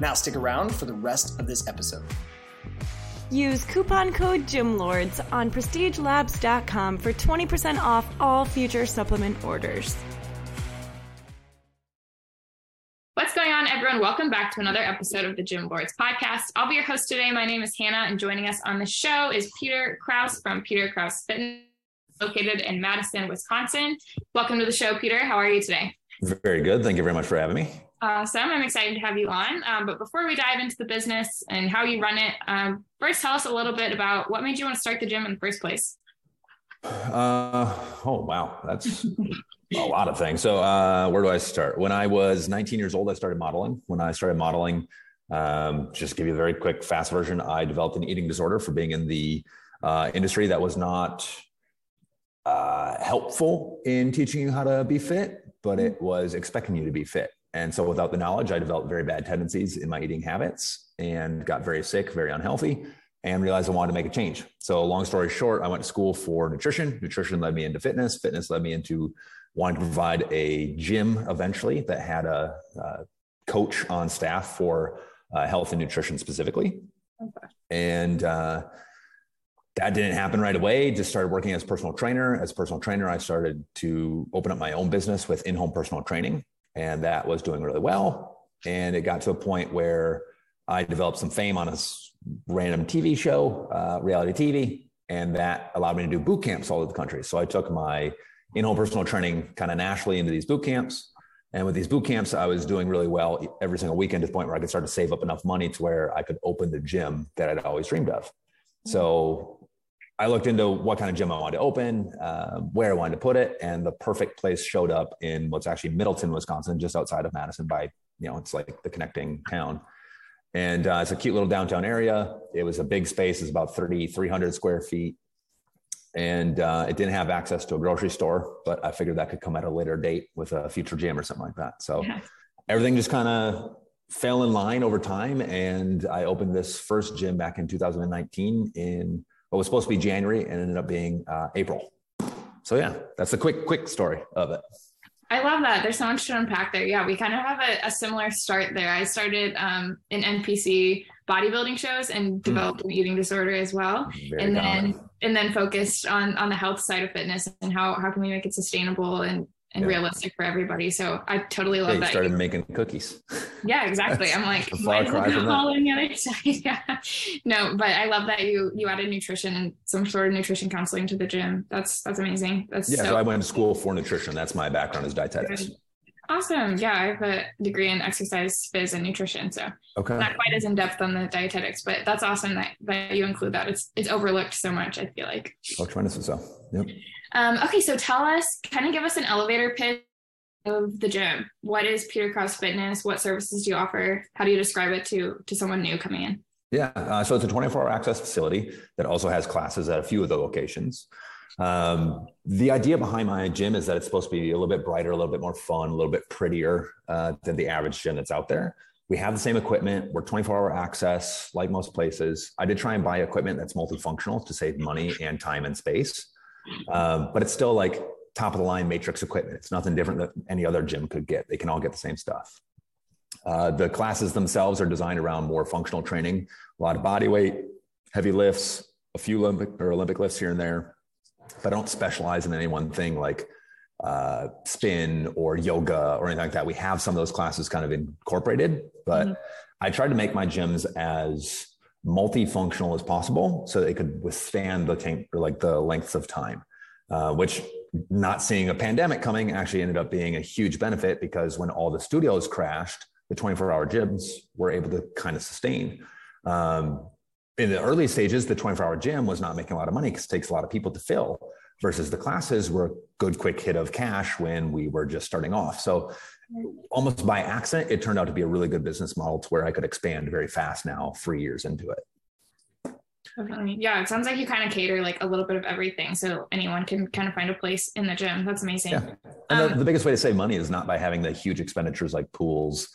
Now, stick around for the rest of this episode. Use coupon code GYMLORDS on prestigelabs.com for 20% off all future supplement orders. What's going on, everyone? Welcome back to another episode of the Gym Lords podcast. I'll be your host today. My name is Hannah, and joining us on the show is Peter Kraus from Peter Kraus Fitness, located in Madison, Wisconsin. Welcome to the show, Peter. How are you today? Very good. Thank you very much for having me. Awesome. I'm excited to have you on. Um, but before we dive into the business and how you run it, um, first tell us a little bit about what made you want to start the gym in the first place. Uh, oh, wow. That's a lot of things. So, uh, where do I start? When I was 19 years old, I started modeling. When I started modeling, um, just give you a very quick, fast version. I developed an eating disorder for being in the uh, industry that was not uh, helpful in teaching you how to be fit, but it was expecting you to be fit. And so, without the knowledge, I developed very bad tendencies in my eating habits and got very sick, very unhealthy, and realized I wanted to make a change. So, long story short, I went to school for nutrition. Nutrition led me into fitness. Fitness led me into wanting to provide a gym eventually that had a, a coach on staff for uh, health and nutrition specifically. Okay. And uh, that didn't happen right away. Just started working as personal trainer. As personal trainer, I started to open up my own business with in-home personal training, and that was doing really well. And it got to a point where I developed some fame on a random TV show, uh, reality TV, and that allowed me to do boot camps all over the country. So I took my in-home personal training kind of nationally into these boot camps. And with these boot camps, I was doing really well every single weekend to the point where I could start to save up enough money to where I could open the gym that I'd always dreamed of. So I looked into what kind of gym I wanted to open, uh, where I wanted to put it, and the perfect place showed up in what's actually Middleton, Wisconsin, just outside of Madison. By you know, it's like the connecting town, and uh, it's a cute little downtown area. It was a big space; it's about 3,300 square feet and uh, it didn't have access to a grocery store but i figured that could come at a later date with a future gym or something like that so yeah. everything just kind of fell in line over time and i opened this first gym back in 2019 in what was supposed to be january and ended up being uh, april so yeah that's a quick quick story of it I love that. There's so much to unpack there. Yeah, we kind of have a, a similar start there. I started um, in NPC bodybuilding shows and hmm. developed mm. an eating disorder as well. Very and common. then and then focused on on the health side of fitness and how how can we make it sustainable and and yeah. realistic for everybody. So I totally love yeah, you that. Started making cookies. Yeah, exactly. I'm like, why all on the other side? yeah. No, but I love that you you added nutrition and some sort of nutrition counseling to the gym. That's that's amazing. That's yeah. So, so I went to school for nutrition. That's my background as dietetics. Awesome. Yeah, I have a degree in exercise phys and nutrition, so okay. not quite as in depth on the dietetics, but that's awesome that, that you include that. It's it's overlooked so much. I feel like. Oh, tremendously so. Yep. Um, okay, so tell us, kind of give us an elevator pitch of the gym. What is Peter Kraus Fitness? What services do you offer? How do you describe it to to someone new coming in? Yeah, uh, so it's a 24-hour access facility that also has classes at a few of the locations. Um, the idea behind my gym is that it's supposed to be a little bit brighter, a little bit more fun, a little bit prettier uh, than the average gym that's out there. We have the same equipment. We're 24 hour access, like most places. I did try and buy equipment that's multifunctional to save money and time and space, um, but it's still like top of the line matrix equipment. It's nothing different than any other gym could get. They can all get the same stuff. Uh, the classes themselves are designed around more functional training, a lot of body weight, heavy lifts, a few Olympic or Olympic lifts here and there, but I don't specialize in any one thing like uh, spin or yoga or anything like that. We have some of those classes kind of incorporated, but mm-hmm. I tried to make my gyms as multifunctional as possible so they could withstand the tank or like the lengths of time, uh, which not seeing a pandemic coming actually ended up being a huge benefit because when all the studios crashed, the 24 hour gyms were able to kind of sustain. Um, in the early stages, the 24 hour gym was not making a lot of money because it takes a lot of people to fill. versus the classes were a good quick hit of cash when we were just starting off. So almost by accident, it turned out to be a really good business model to where I could expand very fast now, three years into it. Definitely. Yeah, it sounds like you kind of cater like a little bit of everything, so anyone can kind of find a place in the gym. That's amazing. Yeah. And um, the, the, biggest way to save money is not by having the huge expenditures like pools,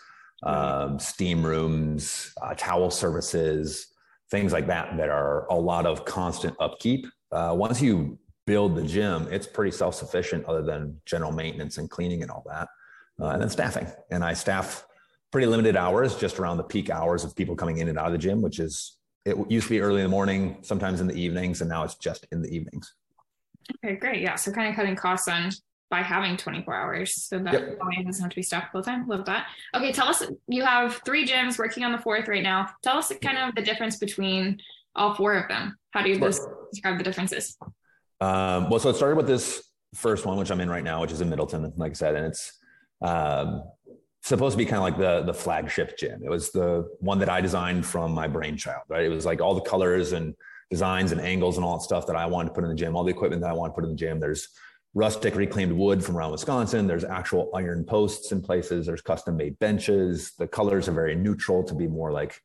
um, steam rooms, uh, towel services, things like that that are a lot of constant upkeep. Uh, once you build the gym, it's pretty self sufficient, other than general maintenance and cleaning and all that, uh, and then staffing. And I staff pretty limited hours, just around the peak hours of people coming in and out of the gym, which is it used to be early in the morning, sometimes in the evenings, and now it's just in the evenings. Okay, great. Yeah. So kind of cutting costs on by having 24 hours so that yep. doesn't have to be staffed full time. Love that. Okay, tell us you have three gyms working on the fourth right now. Tell us kind of the difference between all four of them. How do you sure. describe the differences? Um, well, so it started with this first one, which I'm in right now, which is in Middleton, like I said, and it's um, supposed to be kind of like the the flagship gym. It was the one that I designed from my brainchild, right? It was like all the colors and designs and angles and all that stuff that I wanted to put in the gym, all the equipment that I wanted to put in the gym. There's rustic reclaimed wood from around Wisconsin. There's actual iron posts in places. There's custom made benches. The colors are very neutral to be more like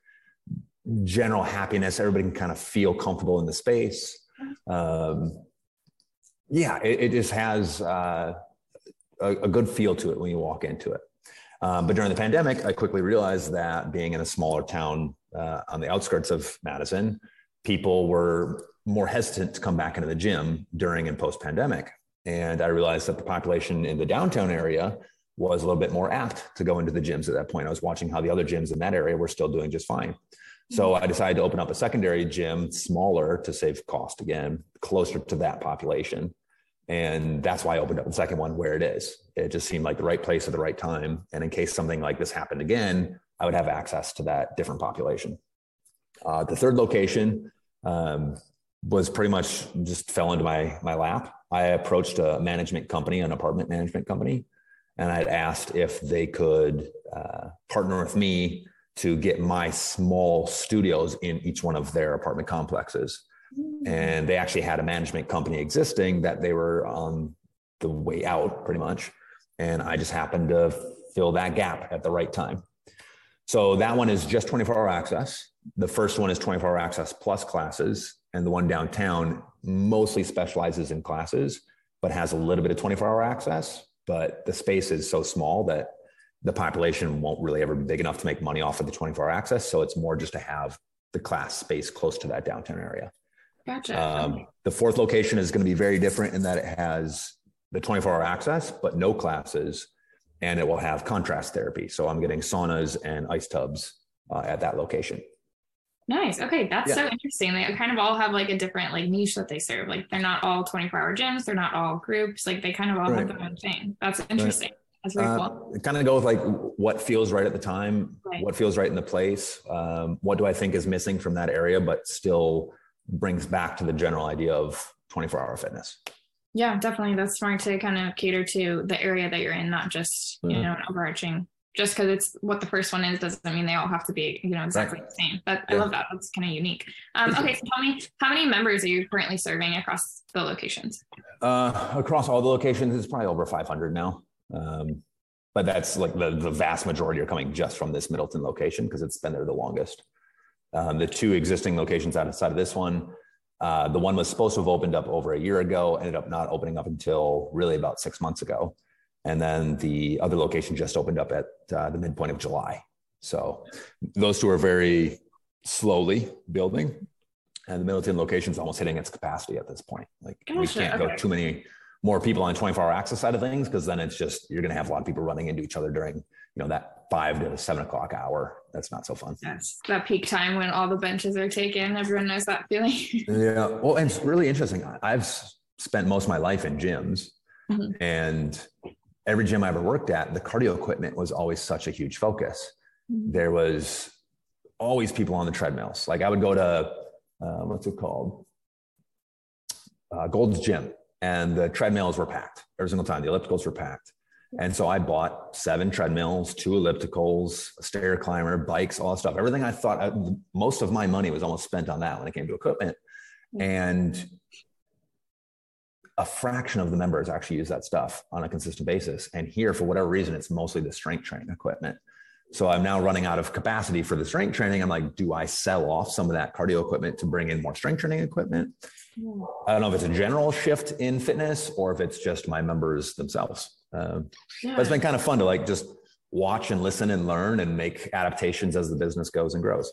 general happiness. Everybody can kind of feel comfortable in the space. Um, yeah, it, it, just has uh, a, a, good feel to it when you walk into it. Um, but during the pandemic, I quickly realized that being in a smaller town uh, on the outskirts of Madison, people were more hesitant to come back into the gym during and post pandemic. And I realized that the population in the downtown area was a little bit more apt to go into the gyms at that point. I was watching how the other gyms in that area were still doing just fine. So I decided to open up a secondary gym, smaller to save cost again, closer to that population. And that's why I opened up the second one where it is. It just seemed like the right place at the right time. And in case something like this happened again, I would have access to that different population. Uh, the third location um, was pretty much just fell into my my lap. I approached a management company, an apartment management company, and I'd asked if they could uh, partner with me to get my small studios in each one of their apartment complexes. Mm-hmm. And they actually had a management company existing that they were on the way out pretty much. And I just happened to fill that gap at the right time. So that one is just 24 hour access. The first one is 24 hour access plus classes and the one downtown mostly specializes in classes, but has a little bit of 24 hour access. But the space is so small that the population won't really ever be big enough to make money off of the 24 hour access. So it's more just to have the class space close to that downtown area. Gotcha. Um, the fourth location is going to be very different in that it has the 24 hour access, but no classes, and it will have contrast therapy. So I'm getting saunas and ice tubs uh, at that location. Nice. Okay, that's yeah. so interesting. They kind of all have like a different like niche that they serve. Like they're not all 24 hour gyms. They're not all groups. Like they kind of all right. have their own thing. That's interesting. Right. That's very uh, cool. Kind of go with like what feels right at the time, right. what feels right in the place. Um, what do I think is missing from that area, but still brings back to the general idea of 24 hour fitness. Yeah, definitely. That's smart to kind of cater to the area that you're in, not just, you mm-hmm. know, an overarching just because it's what the first one is doesn't mean they all have to be you know exactly right. the same but yeah. i love that that's kind of unique um, okay so tell me how many members are you currently serving across the locations uh, across all the locations it's probably over 500 now um, but that's like the, the vast majority are coming just from this middleton location because it's been there the longest um, the two existing locations outside of this one uh, the one was supposed to have opened up over a year ago ended up not opening up until really about six months ago and then the other location just opened up at uh, the midpoint of July. So those two are very slowly building, and the Middleton location is almost hitting its capacity at this point. Like gotcha, we can't okay. go too many more people on 24 hour access side of things because then it's just you're going to have a lot of people running into each other during you know that five to seven o'clock hour. That's not so fun. Yes, that peak time when all the benches are taken. Everyone knows that feeling. yeah, well, and it's really interesting. I've spent most of my life in gyms, mm-hmm. and every gym I ever worked at, the cardio equipment was always such a huge focus. Mm-hmm. There was always people on the treadmills. Like I would go to uh, what's it called, uh, Gold's Gym, and the treadmills were packed every single time. The ellipticals were packed, and so I bought seven treadmills, two ellipticals, a stair climber, bikes, all that stuff. Everything I thought I, most of my money was almost spent on that when it came to equipment, mm-hmm. and a fraction of the members actually use that stuff on a consistent basis. And here, for whatever reason, it's mostly the strength training equipment. So I'm now running out of capacity for the strength training. I'm like, do I sell off some of that cardio equipment to bring in more strength training equipment? I don't know if it's a general shift in fitness or if it's just my members themselves. Um, yeah. But it's been kind of fun to like just watch and listen and learn and make adaptations as the business goes and grows.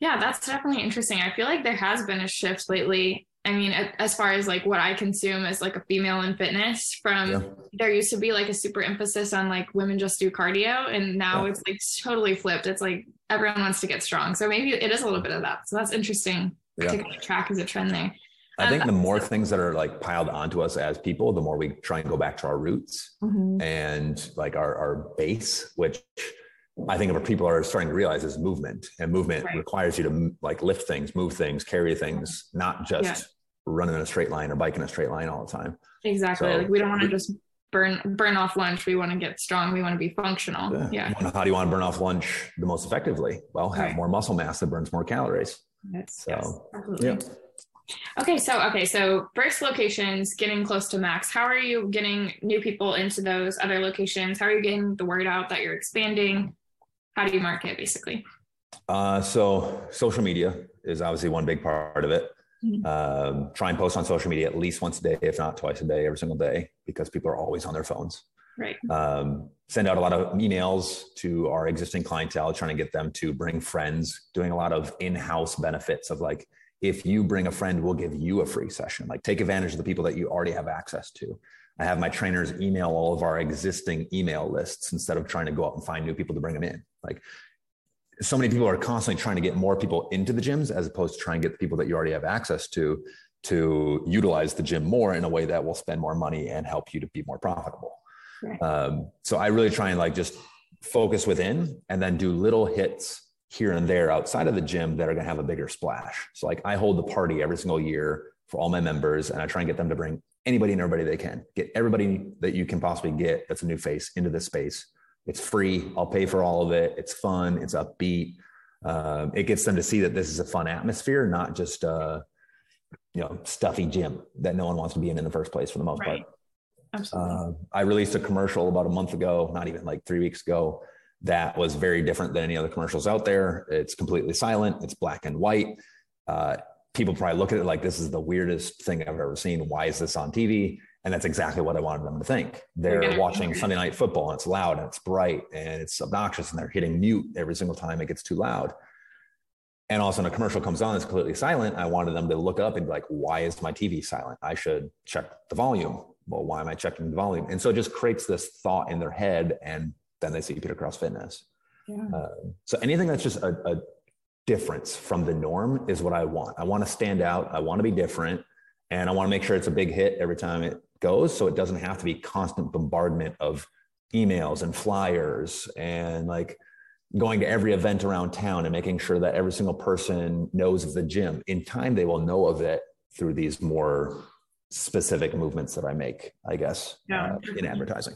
Yeah, that's definitely interesting. I feel like there has been a shift lately. I mean, as far as like what I consume as like a female in fitness, from yeah. there used to be like a super emphasis on like women just do cardio, and now yeah. it's like totally flipped. It's like everyone wants to get strong. So maybe it is a little bit of that. So that's interesting yeah. to track as a trend there. I think the more things that are like piled onto us as people, the more we try and go back to our roots mm-hmm. and like our, our base, which I think if people are starting to realize is movement and movement right. requires you to like lift things, move things, carry things, not just yeah. running in a straight line or biking a straight line all the time. Exactly. So, like we don't want to just burn burn off lunch. We want to get strong. We want to be functional. Yeah. yeah. How do you want to burn off lunch the most effectively? Well, have right. more muscle mass that burns more calories. Yes. So yes, yeah. Okay, so okay, so first locations getting close to max. How are you getting new people into those other locations? How are you getting the word out that you're expanding? How do you market basically? Uh, so social media is obviously one big part of it. Mm-hmm. Um, try and post on social media at least once a day, if not twice a day, every single day, because people are always on their phones. Right. Um, send out a lot of emails to our existing clientele, trying to get them to bring friends, doing a lot of in-house benefits of like, if you bring a friend, we'll give you a free session. Like take advantage of the people that you already have access to. I have my trainers email all of our existing email lists instead of trying to go out and find new people to bring them in. Like so many people are constantly trying to get more people into the gyms as opposed to trying to get the people that you already have access to to utilize the gym more in a way that will spend more money and help you to be more profitable. Right. Um, so I really try and like just focus within and then do little hits here and there outside of the gym that are going to have a bigger splash. So like I hold the party every single year for all my members and I try and get them to bring anybody and everybody they can. Get everybody that you can possibly get that's a new face into this space. It's free. I'll pay for all of it. It's fun. It's upbeat. Um, it gets them to see that this is a fun atmosphere, not just a you know stuffy gym that no one wants to be in in the first place for the most right. part. Absolutely. Uh, I released a commercial about a month ago, not even like three weeks ago, that was very different than any other commercials out there. It's completely silent. It's black and white. Uh, people probably look at it like this is the weirdest thing I've ever seen. Why is this on TV? And that's exactly what I wanted them to think. They're watching Sunday night football and it's loud and it's bright and it's obnoxious and they're hitting mute every single time it gets too loud. And all of a sudden a commercial comes on, it's completely silent. I wanted them to look up and be like, why is my TV silent? I should check the volume. Well, why am I checking the volume? And so it just creates this thought in their head and then they see Peter Kraus Fitness. Yeah. Uh, so anything that's just a, a difference from the norm is what I want. I want to stand out. I want to be different. And I want to make sure it's a big hit every time it goes. So it doesn't have to be constant bombardment of emails and flyers and like going to every event around town and making sure that every single person knows of the gym. In time, they will know of it through these more specific movements that I make, I guess, yeah. uh, in advertising.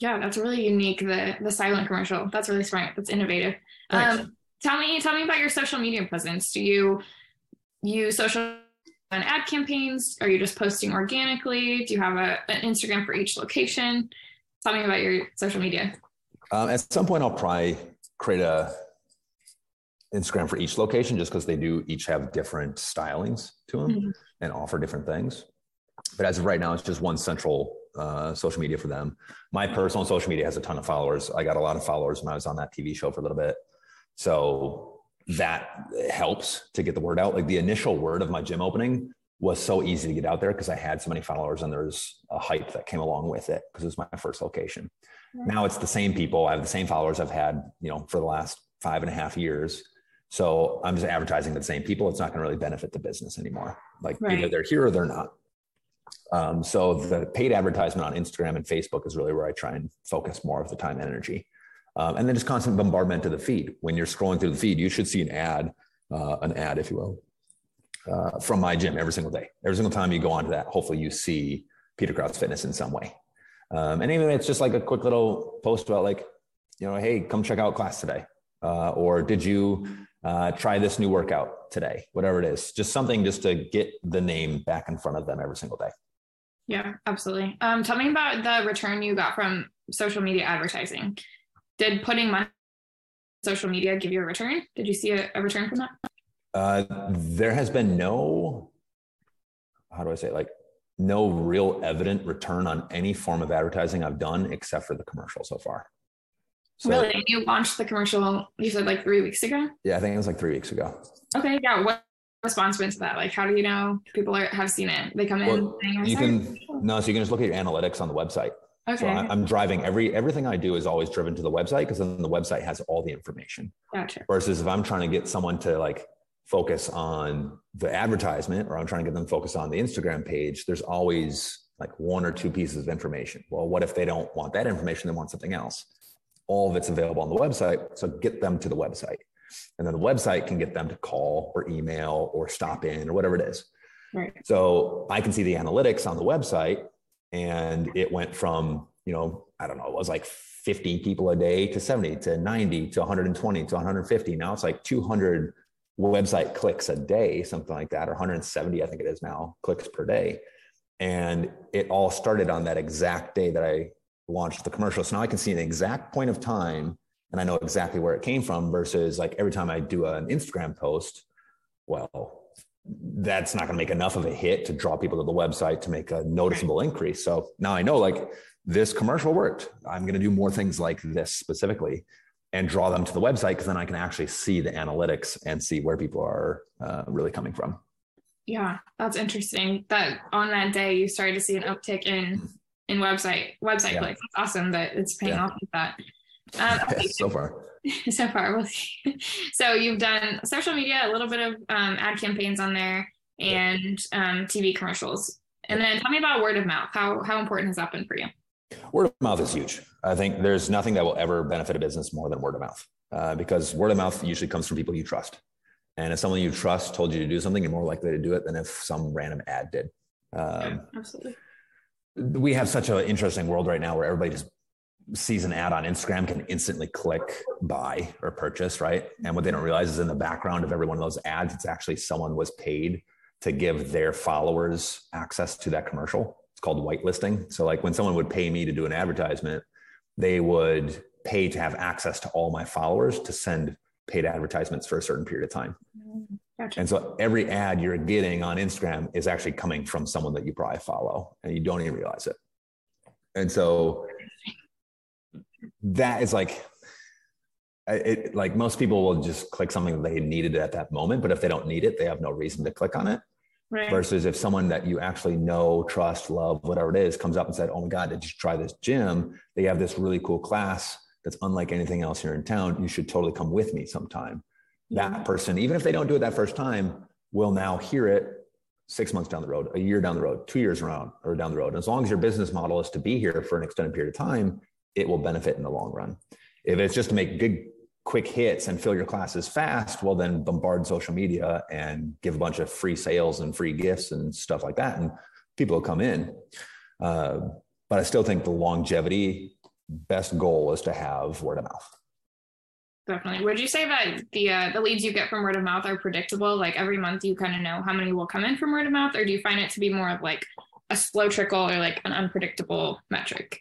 Yeah, that's really unique. The the silent commercial. That's really smart. That's innovative. Um, tell me, tell me about your social media presence. Do you use social and ad campaigns? Are you just posting organically? Do you have a, an Instagram for each location? Tell me about your social media. Um, at some point, I'll probably create a Instagram for each location, just because they do each have different stylings to them mm-hmm. and offer different things. But as of right now, it's just one central uh, social media for them. My personal social media has a ton of followers. I got a lot of followers when I was on that TV show for a little bit. So that helps to get the word out. Like the initial word of my gym opening was so easy to get out there because I had so many followers and there's a hype that came along with it because it was my first location. Now it's the same people. I have the same followers I've had, you know, for the last five and a half years. So I'm just advertising to the same people. It's not going to really benefit the business anymore. Like right. either they're here or they're not. Um, so the paid advertisement on Instagram and Facebook is really where I try and focus more of the time and energy. Um, and then just constant bombardment to the feed. When you're scrolling through the feed, you should see an ad, uh, an ad, if you will, uh, from my gym every single day. Every single time you go onto that, hopefully you see Peter Kraus Fitness in some way. Um, and even it's just like a quick little post about like, you know, hey, come check out class today. Uh, or did you uh, try this new workout today? Whatever it is, just something just to get the name back in front of them every single day. Yeah, absolutely. Um, tell me about the return you got from social media advertising. Did putting money on social media give you a return? Did you see a, a return from that? Uh, there has been no, how do I say, it? like no real evident return on any form of advertising I've done except for the commercial so far. So, really? You launched the commercial, you said like three weeks ago? Yeah, I think it was like three weeks ago. Okay. Yeah. What response been to that? Like, how do you know people are, have seen it? They come in. Well, you can, oh. no, so you can just look at your analytics on the website. Okay. So I, am driving every everything I do is always driven to the website because then the website has all the information. Gotcha. Versus if I'm trying to get someone to like focus on the advertisement or I'm trying to get them focused on the Instagram page, there's always like one or two pieces of information. Well, what if they don't want that information? They want something else. All of it's available on the website. So get them to the website. And then the website can get them to call or email or stop in or whatever it is. Right. So I can see the analytics on the website and it went from, you know, I don't know, it was like 50 people a day to 70 to 90 to 120 to 150. Now it's like 200 website clicks a day, something like that, or 170, I think it is now, clicks per day. And it all started on that exact day that I launched the commercial. So now I can see an exact point of time and I know exactly where it came from versus like every time I do an Instagram post, well, that's not going to make enough of a hit to draw people to the website to make a noticeable increase. So now I know like this commercial worked. I'm going to do more things like this specifically and draw them to the website because then I can actually see the analytics and see where people are uh, really coming from. Yeah, that's interesting. That on that day you started to see an uptick in in website website yeah. clicks. That's awesome that it's paying yeah. off with that. Um, okay. so far. so far, we'll see. So you've done social media, a little bit of um, ad campaigns on there, and um, TV commercials. And then tell me about word of mouth. How how important has that been for you? Word of mouth is huge. I think there's nothing that will ever benefit a business more than word of mouth, uh, because word of mouth usually comes from people you trust. And if someone you trust told you to do something, you're more likely to do it than if some random ad did. Um, yeah, absolutely. We have such an interesting world right now where everybody just sees an ad on Instagram can instantly click buy or purchase, right? And what they don't realize is in the background of every one of those ads, it's actually someone was paid to give their followers access to that commercial. It's called whitelisting. So, like when someone would pay me to do an advertisement, they would pay to have access to all my followers to send paid advertisements for a certain period of time. Gotcha. And so every ad you're getting on Instagram is actually coming from someone that you probably follow and you don't even realize it. And so that is like it, like most people will just click something that they needed at that moment but if they don't need it they have no reason to click on it. Right. versus if someone that you actually know trust love whatever it is comes up and said oh my god did you try this gym? They have this really cool class that's unlike anything else here in town. You should totally come with me sometime. Yeah. that person even if they don't do it that first time will now hear it six months down the road a year down the road two years around or down the road. And as long as your business model is to be here for an extended period of time it will benefit in the long run. If it's just to make good, quick hits and fill your classes fast, well, then bombard social media and give a bunch of free sales and free gifts and stuff like that. And people will come in. Uh, but I still think the longevity best goal is to have word of mouth. Definitely. Would you say that the uh, the leads you get from word of mouth are predictable? Like every month, you kind of know how many will come in from word of mouth, or do you find it to be more of like a slow trickle or like an unpredictable metric?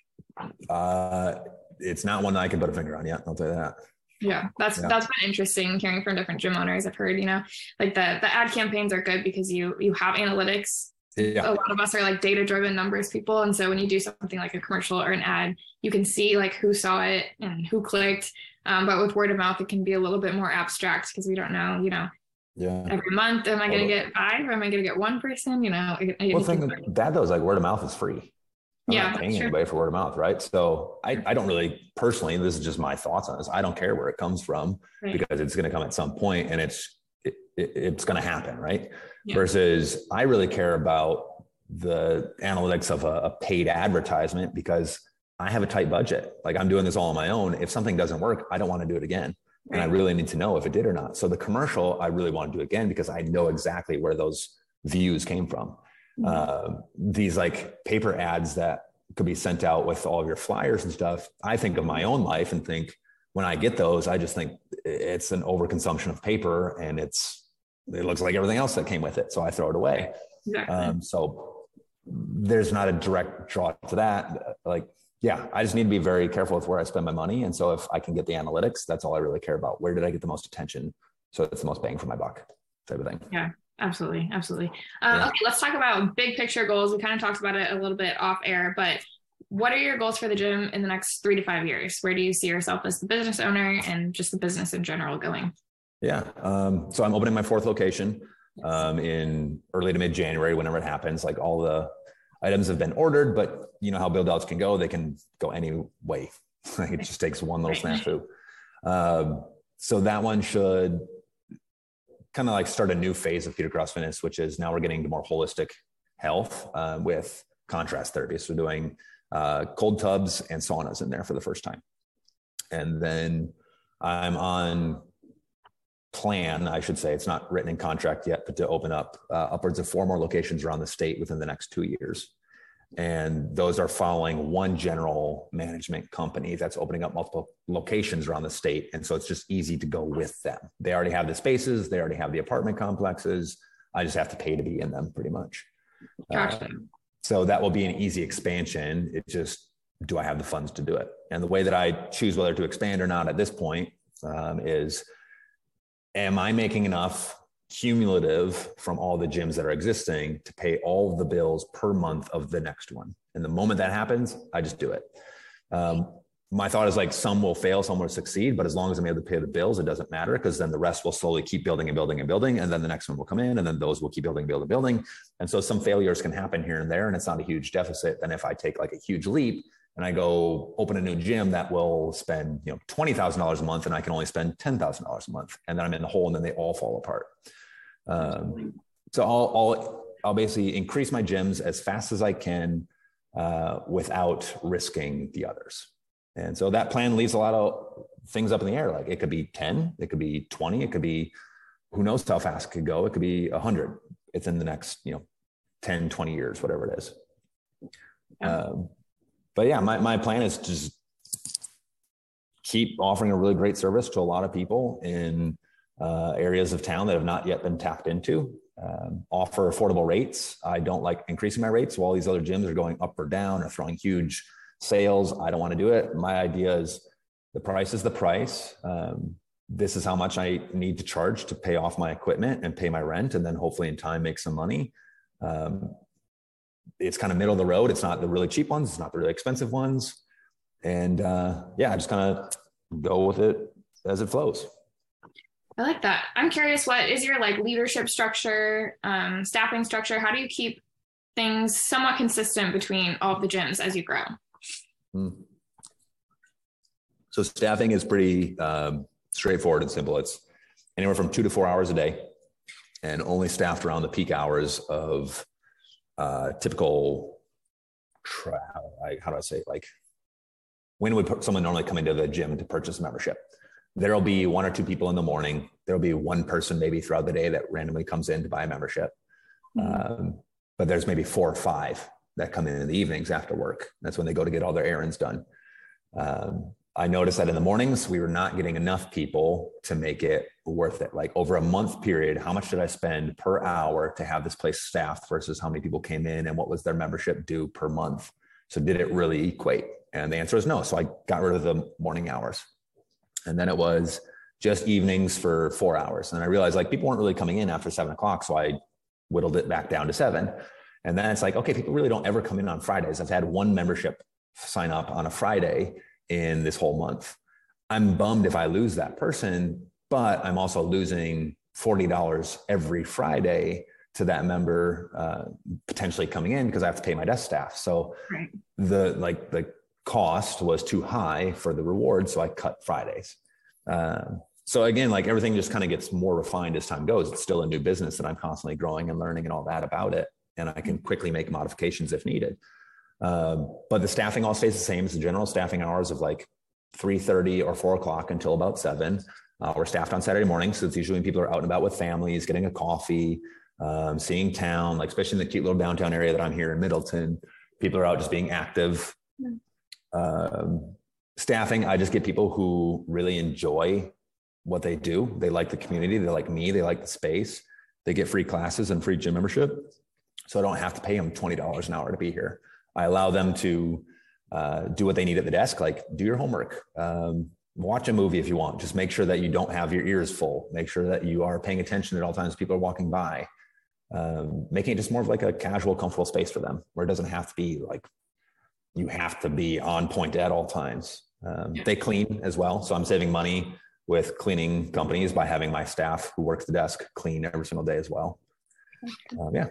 Uh, it's not one that I can put a finger on yet. I'll tell you that. Yeah, that's yeah. that's been interesting hearing from different gym owners. I've heard, you know, like the the ad campaigns are good because you you have analytics. Yeah. A lot of us are like data driven numbers people, and so when you do something like a commercial or an ad, you can see like who saw it and who clicked. Um, but with word of mouth, it can be a little bit more abstract because we don't know, you know, yeah. Every month, am I going to get five? Or am I going to get one person? You know, well, thing that though is like word of mouth is free. I'm yeah, not paying anybody for word of mouth, right? So I, I don't really personally, this is just my thoughts on this. I don't care where it comes from right. because it's going to come at some point and it's it, it, it's going to happen, right? Yeah. Versus I really care about the analytics of a, a paid advertisement because I have a tight budget. Like I'm doing this all on my own. If something doesn't work, I don't want to do it again. Right. And I really need to know if it did or not. So the commercial, I really want to do again because I know exactly where those views came from. Mm-hmm. uh, these like paper ads that could be sent out with all of your flyers and stuff. I think of my own life and think when I get those, I just think it's an overconsumption of paper and it's it looks like everything else that came with it. So I throw it away. Exactly. Um, so there's not a direct draw to that. Like, yeah, I just need to be very careful with where I spend my money. And so if I can get the analytics, that's all I really care about. Where did I get the most attention? So it's the most bang for my buck type of thing. Yeah, absolutely. Absolutely. Uh, yeah. Okay, let's talk about big picture goals. We kind of talked about it a little bit off air, but what are your goals for the gym in the next three to five years? Where do you see yourself as the business owner and just the business in general going? Yeah. Um, so I'm opening my fourth location um, in early to mid January, whenever it happens. Like all the items have been ordered, but you know how build outs can go. They can go any way. it just takes one little snafu. Um, so that one should kind of like start a new phase of Peter Kraus Fitness, which is now we're getting to more holistic health uh, with contrast therapy. So doing uh, cold tubs and saunas in there for the first time. And then I'm on plan, I should say, it's not written in contract yet, but to open up uh, upwards of four more locations around the state within the next two years. And those are following one general management company that's opening up multiple locations around the state. And so it's just easy to go with them. They already have the spaces, they already have the apartment complexes. I just have to pay to be in them pretty much. Gotcha. Uh, so that will be an easy expansion. It just, do I have the funds to do it? And the way that I choose whether to expand or not at this point um, is am I making enough cumulative from all the gyms that are existing to pay all the bills per month of the next one? And the moment that happens, I just do it. Um, my thought is like some will fail, some will succeed, but as long as I'm able to pay the bills, it doesn't matter because then the rest will slowly keep building and building and building. And then the next one will come in and then those will keep building, and building, and building. And so some failures can happen here and there and it's not a huge deficit. Then if I take like a huge leap and I go open a new gym that will spend, you know, $20,000 a month and I can only spend $10,000 a month and then I'm in the hole and then they all fall apart. Um, so I'll, I'll, I'll basically increase my gyms as fast as I can uh, without risking the others. And so that plan leaves a lot of things up in the air. Like it could be 10, it could be 20, it could be who knows how fast it could go. It could be 100 It's in the next, you know, 10, 20 years, whatever it is. Um, but yeah, my, my plan is to just keep offering a really great service to a lot of people in uh, areas of town that have not yet been tapped into. Um, offer affordable rates. I don't like increasing my rates while these other gyms are going up or down or throwing huge sales. I don't want to do it. My idea is the price is the price. Um, this is how much I need to charge to pay off my equipment and pay my rent, and then hopefully in time make some money. Um, it's kind of middle of the road. It's not the really cheap ones. It's not the really expensive ones. And uh, yeah, I just kind of go with it as it flows. I like that. I'm curious, what is your like leadership structure, um, staffing structure? How do you keep things somewhat consistent between all of the gyms as you grow? Hmm. So staffing is pretty um, straightforward and simple. It's anywhere from two to four hours a day, and only staffed around the peak hours of uh, typical. How do I say like when would someone normally come into the gym to purchase a membership? There'll be one or two people in the morning. There'll be one person maybe throughout the day that randomly comes in to buy a membership. Mm-hmm. Um, but there's maybe four or five that come in in the evenings after work. That's when they go to get all their errands done. Um, I noticed that in the mornings, we were not getting enough people to make it worth it. Like over a month period, how much did I spend per hour to have this place staffed versus how many people came in and what was their membership due per month? So did it really equate? And the answer is no. So I got rid of the morning hours. And then it was just evenings for four hours. And I realized like people weren't really coming in after seven o'clock. So I whittled it back down to seven. And then it's like, okay, people really don't ever come in on Fridays. I've had one membership sign up on a Friday in this whole month. I'm bummed if I lose that person, but I'm also losing $40 every Friday to that member uh, potentially coming in because I have to pay my desk staff. So right. the like the cost was too high for the reward, so I cut Fridays. Uh, so again, like everything just kind of gets more refined as time goes. It's still a new business that I'm constantly growing and learning and all that about it and I can quickly make modifications if needed. Uh, but the staffing all stays the same. It's the general staffing hours of like 3.30 or 4 o'clock until about 7. Uh, we're staffed on Saturday mornings, so it's usually when people are out and about with families, getting a coffee, um, seeing town, like especially in the cute little downtown area that I'm here in Middleton. People are out just being active. Um, staffing, I just get people who really enjoy what they do. They like the community, they like me, they like the space. They get free classes and free gym membership so I don't have to pay them twenty dollars an hour to be here. I allow them to uh, do what they need at the desk, like do your homework, um, watch a movie if you want. Just make sure that you don't have your ears full. Make sure that you are paying attention at all times. People are walking by, um, making it just more of like a casual, comfortable space for them, where it doesn't have to be like you have to be on point at all times. Um, They clean as well, so I'm saving money with cleaning companies by having my staff who works the desk clean every single day as well. Um, yeah.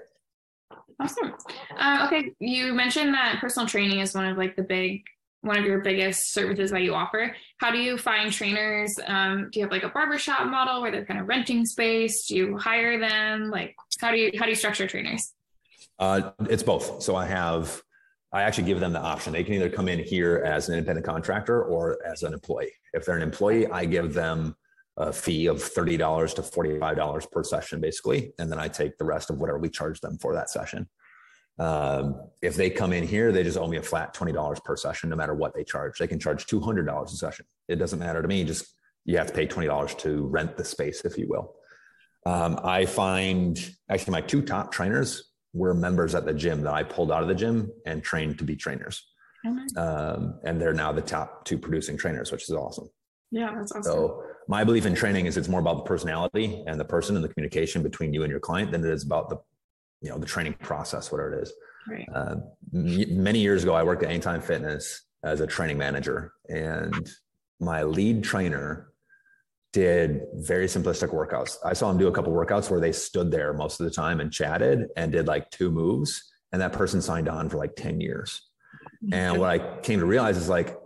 Awesome. Uh, okay, you mentioned that personal training is one of like the big, one of your biggest services that you offer. How do you find trainers? Um, do you have like a barbershop model where they're kind of renting space? Do you hire them? Like, how do you how do you structure trainers? Uh, it's both. So I have, I actually give them the option. They can either come in here as an independent contractor or as an employee. If they're an employee, I give them a fee of $30 to $45 per session, basically. And then I take the rest of whatever we charge them for that session. Um, if they come in here, they just owe me a flat $20 per session, no matter what they charge. They can charge $200 a session. It doesn't matter to me. Just you have to pay $20 to rent the space, if you will. Um, I find actually my two top trainers were members at the gym that I pulled out of the gym and trained to be trainers. Um, and they're now the top two producing trainers, which is awesome. Yeah, that's awesome. So my belief in training is it's more about the personality and the person and the communication between you and your client than it is about the, you know, the training process, whatever it is. Right. Uh, m- many years ago, I worked at Anytime Fitness as a training manager, and my lead trainer did very simplistic workouts. I saw him do a couple workouts where they stood there most of the time and chatted and did like two moves, and that person signed on for like 10 years. And what I came to realize is like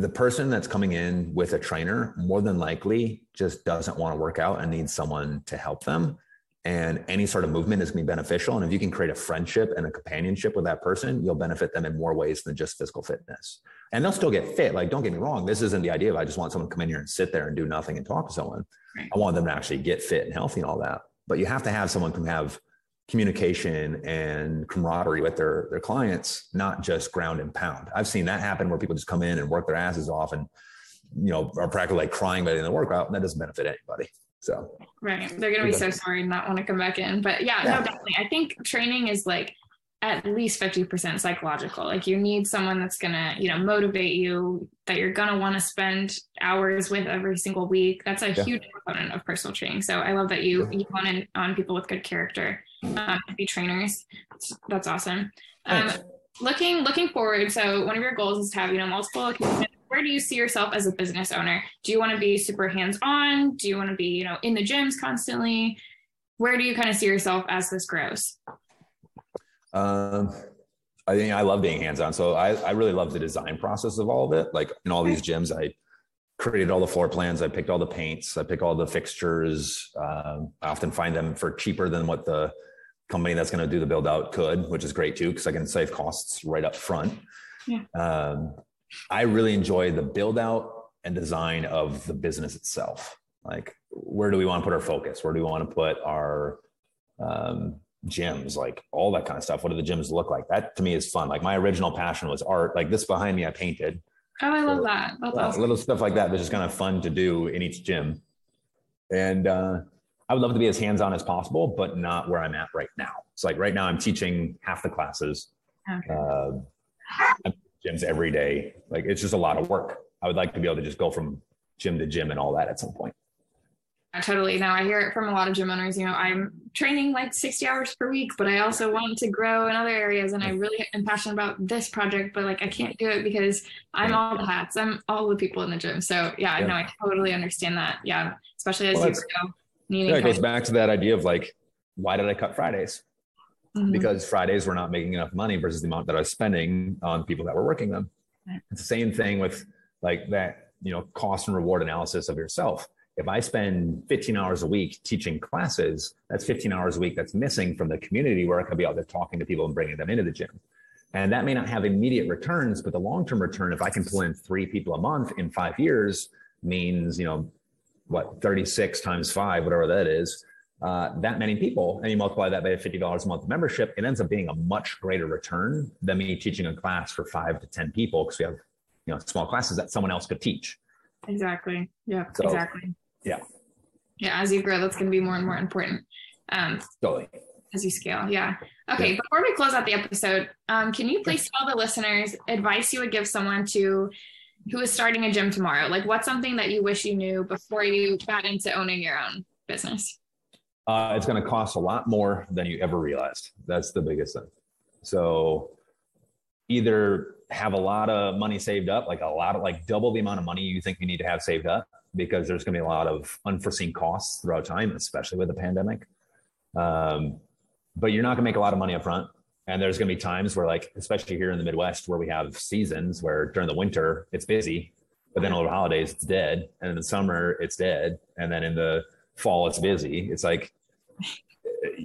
the person that's coming in with a trainer more than likely just doesn't want to work out and needs someone to help them. And any sort of movement is going to be beneficial. And if you can create a friendship and a companionship with that person, you'll benefit them in more ways than just physical fitness. And they'll still get fit. Like, don't get me wrong. This isn't the idea of I just want someone to come in here and sit there and do nothing and talk to someone. Right. I want them to actually get fit and healthy and all that. But you have to have someone who have communication and camaraderie with their their clients, not just ground and pound. I've seen that happen where people just come in and work their asses off and you know are practically like crying by the end of the workout, and that doesn't benefit anybody. So Right. They're going to be so sorry and not want to come back in. But yeah, Yeah. no, definitely. I think training is like at least 50% psychological. Like you need someone that's going to, you know, motivate you, that you're going to want to spend hours with every single week. That's a Yeah. huge component of personal training. So I love that you, you want in on people with good character um, to be trainers. That's, that's awesome. Um, looking, looking forward. So one of your goals is to have, you know, multiple locations where do you see yourself as a business owner? Do you want to be super hands on? Do you want to be, you know, in the gyms constantly? Where do you kind of see yourself as this grows? Um, I think I love being hands on. So I, I really love the design process of all of it. Like in all these gyms, I created all the floor plans. I picked all the paints. I pick all the fixtures. Um, I often find them for cheaper than what the company that's going to do the build out could, which is great too, because I can save costs right up front. Yeah. Um, I really enjoy the build out and design of the business itself. Like, where do we want to put our focus? Where do we want to put our um, gyms? Like all that kind of stuff. What do the gyms look like? That to me is fun. Like my original passion was art. Like this behind me, I painted. Oh, I love So, that. That's Uh, awesome. little stuff like that that's just kind of fun to do in each gym. And uh, I would love to be as hands on as possible, but not where I'm at right now. It's like right now I'm teaching half the classes, Okay. uh, gyms every day. Like it's just a lot of work. I would like to be able to just go from gym to gym and all that at some point. Totally. Now I hear it from a lot of gym owners. You know, I'm training like 60 hours per week, but I also want to grow in other areas. And I really am passionate about this project, but like I can't do it because I'm all the hats. I'm all the people in the gym. So yeah, I Yeah. know I totally understand that. Yeah. Especially as Well, you grow. Yeah, it goes back to that idea of like, why did I cut Fridays? Mhm. because Fridays were not making enough money versus the amount that I was spending on people that were working them. Right. It's the same thing with like that, you know, cost and reward analysis of yourself. If I spend 15 hours a week teaching classes, that's 15 hours a week that's missing from the community where I could be out there talking to people and bringing them into the gym. And that may not have immediate returns, but the long-term return, if I can pull in three people a month in five years, means, you know, what, 36 times five, whatever that is, uh, that many people, and you multiply that by a $50 a month membership, it ends up being a much greater return than me teaching a class for five to 10 people because we have, you know, small classes that someone else could teach. Exactly. Yeah, So, exactly. yeah. Yeah, as you grow, that's going to be more and more important. Um, Totally. as you scale. Yeah. Okay. Yeah. Before we close out the episode, um, can you please tell the listeners advice you would give someone to who is starting a gym tomorrow? Like, what's something that you wish you knew before you got into owning your own business? Uh, it's going to cost a lot more than you ever realized. That's the biggest thing. So, either have a lot of money saved up, like a lot of like double the amount of money you think you need to have saved up, because there's going to be a lot of unforeseen costs throughout time, especially with the pandemic. Um, but you're not going to make a lot of money up front. And there's going to be times where, like, especially here in the Midwest, where we have seasons where during the winter it's busy, but then over the holidays it's dead, and in the summer it's dead, and then in the fall it's busy. It's like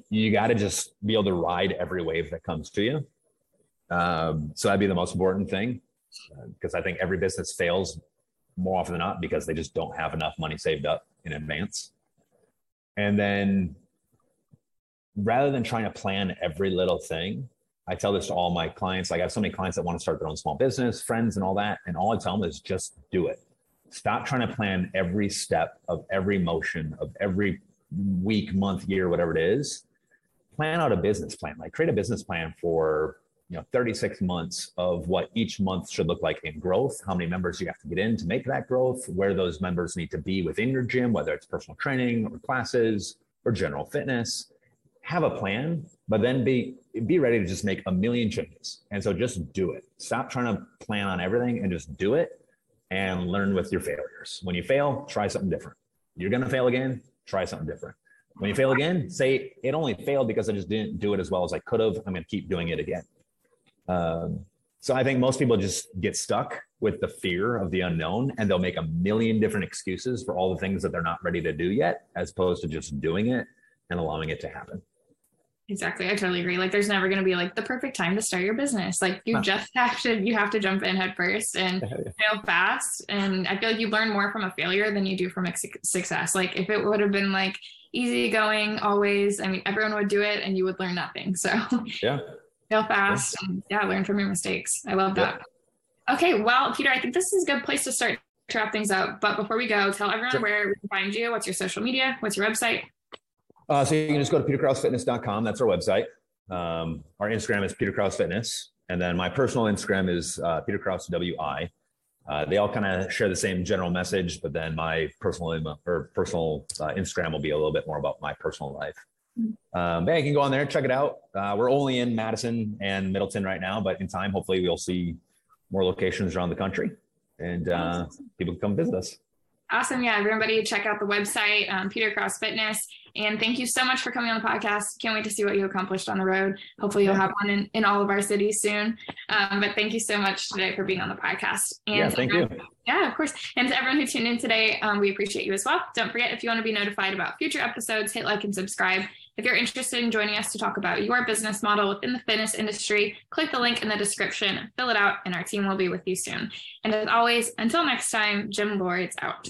you got to just be able to ride every wave that comes to you. Um, so that'd be the most important thing, because uh, I think every business fails more often than not because they just don't have enough money saved up in advance. And then rather than trying to plan every little thing, I tell this to all my clients. Like I have so many clients that want to start their own small business, friends, and all that. And all I tell them is just do it. Stop trying to plan every step of every motion of every week, month, year, whatever it is. Plan out a business plan. Like create a business plan for you know 36 months of what each month should look like in growth how many members you have to get in to make that growth where those members need to be within your gym whether it's personal training or classes or general fitness have a plan but then be be ready to just make a million changes. And so just do it. Stop trying to plan on everything and just do it and learn with your failures. When you fail try something different. You're going to fail again try something different. When you fail again say it only failed because i just didn't do it as well as i could have. I'm going to keep doing it again. Um, so I think most people just get stuck with the fear of the unknown and they'll make a million different excuses for all the things that they're not ready to do yet, as opposed to just doing it and allowing it to happen. Exactly. I totally agree. Like there's never going to be like the perfect time to start your business. Like you huh. just have to, you have to jump in head first and fail fast. And I feel like you learn more from a failure than you do from a success. Like if it would have been like easy going always, I mean, everyone would do it and you would learn nothing. So yeah, fail fast and yeah learn from your mistakes i love that yeah. okay well peter i think this is a good place to start to wrap things up but before we go tell everyone sure. where we can find you what's your social media what's your website uh, so you can just go to peterkrausfitness.com that's our website um, our instagram is peterkrausfitness and then my personal instagram is uh, peterkrauswi uh, they all kind of share the same general message, but then my personal or personal uh, Instagram will be a little bit more about my personal life. Um, yeah, you can go on there, check it out. Uh, we're only in Madison and Middleton right now, but in time, hopefully, we'll see more locations around the country and uh, people can come visit us. Awesome. Yeah, everybody check out the website, um, Peter Kraus Fitness. And thank you so much for coming on the podcast. Can't wait to see what you accomplished on the road. Hopefully, you'll have one in, in all of our cities soon. Um, but thank you so much today for being on the podcast. And yeah, thank everyone, you. Yeah, of course. And to everyone who tuned in today, um, we appreciate you as well. Don't forget, if you want to be notified about future episodes, hit like and subscribe. If you're interested in joining us to talk about your business model within the fitness industry, click the link in the description, fill it out, and our team will be with you soon. And as always, until next time, Gym Lords out.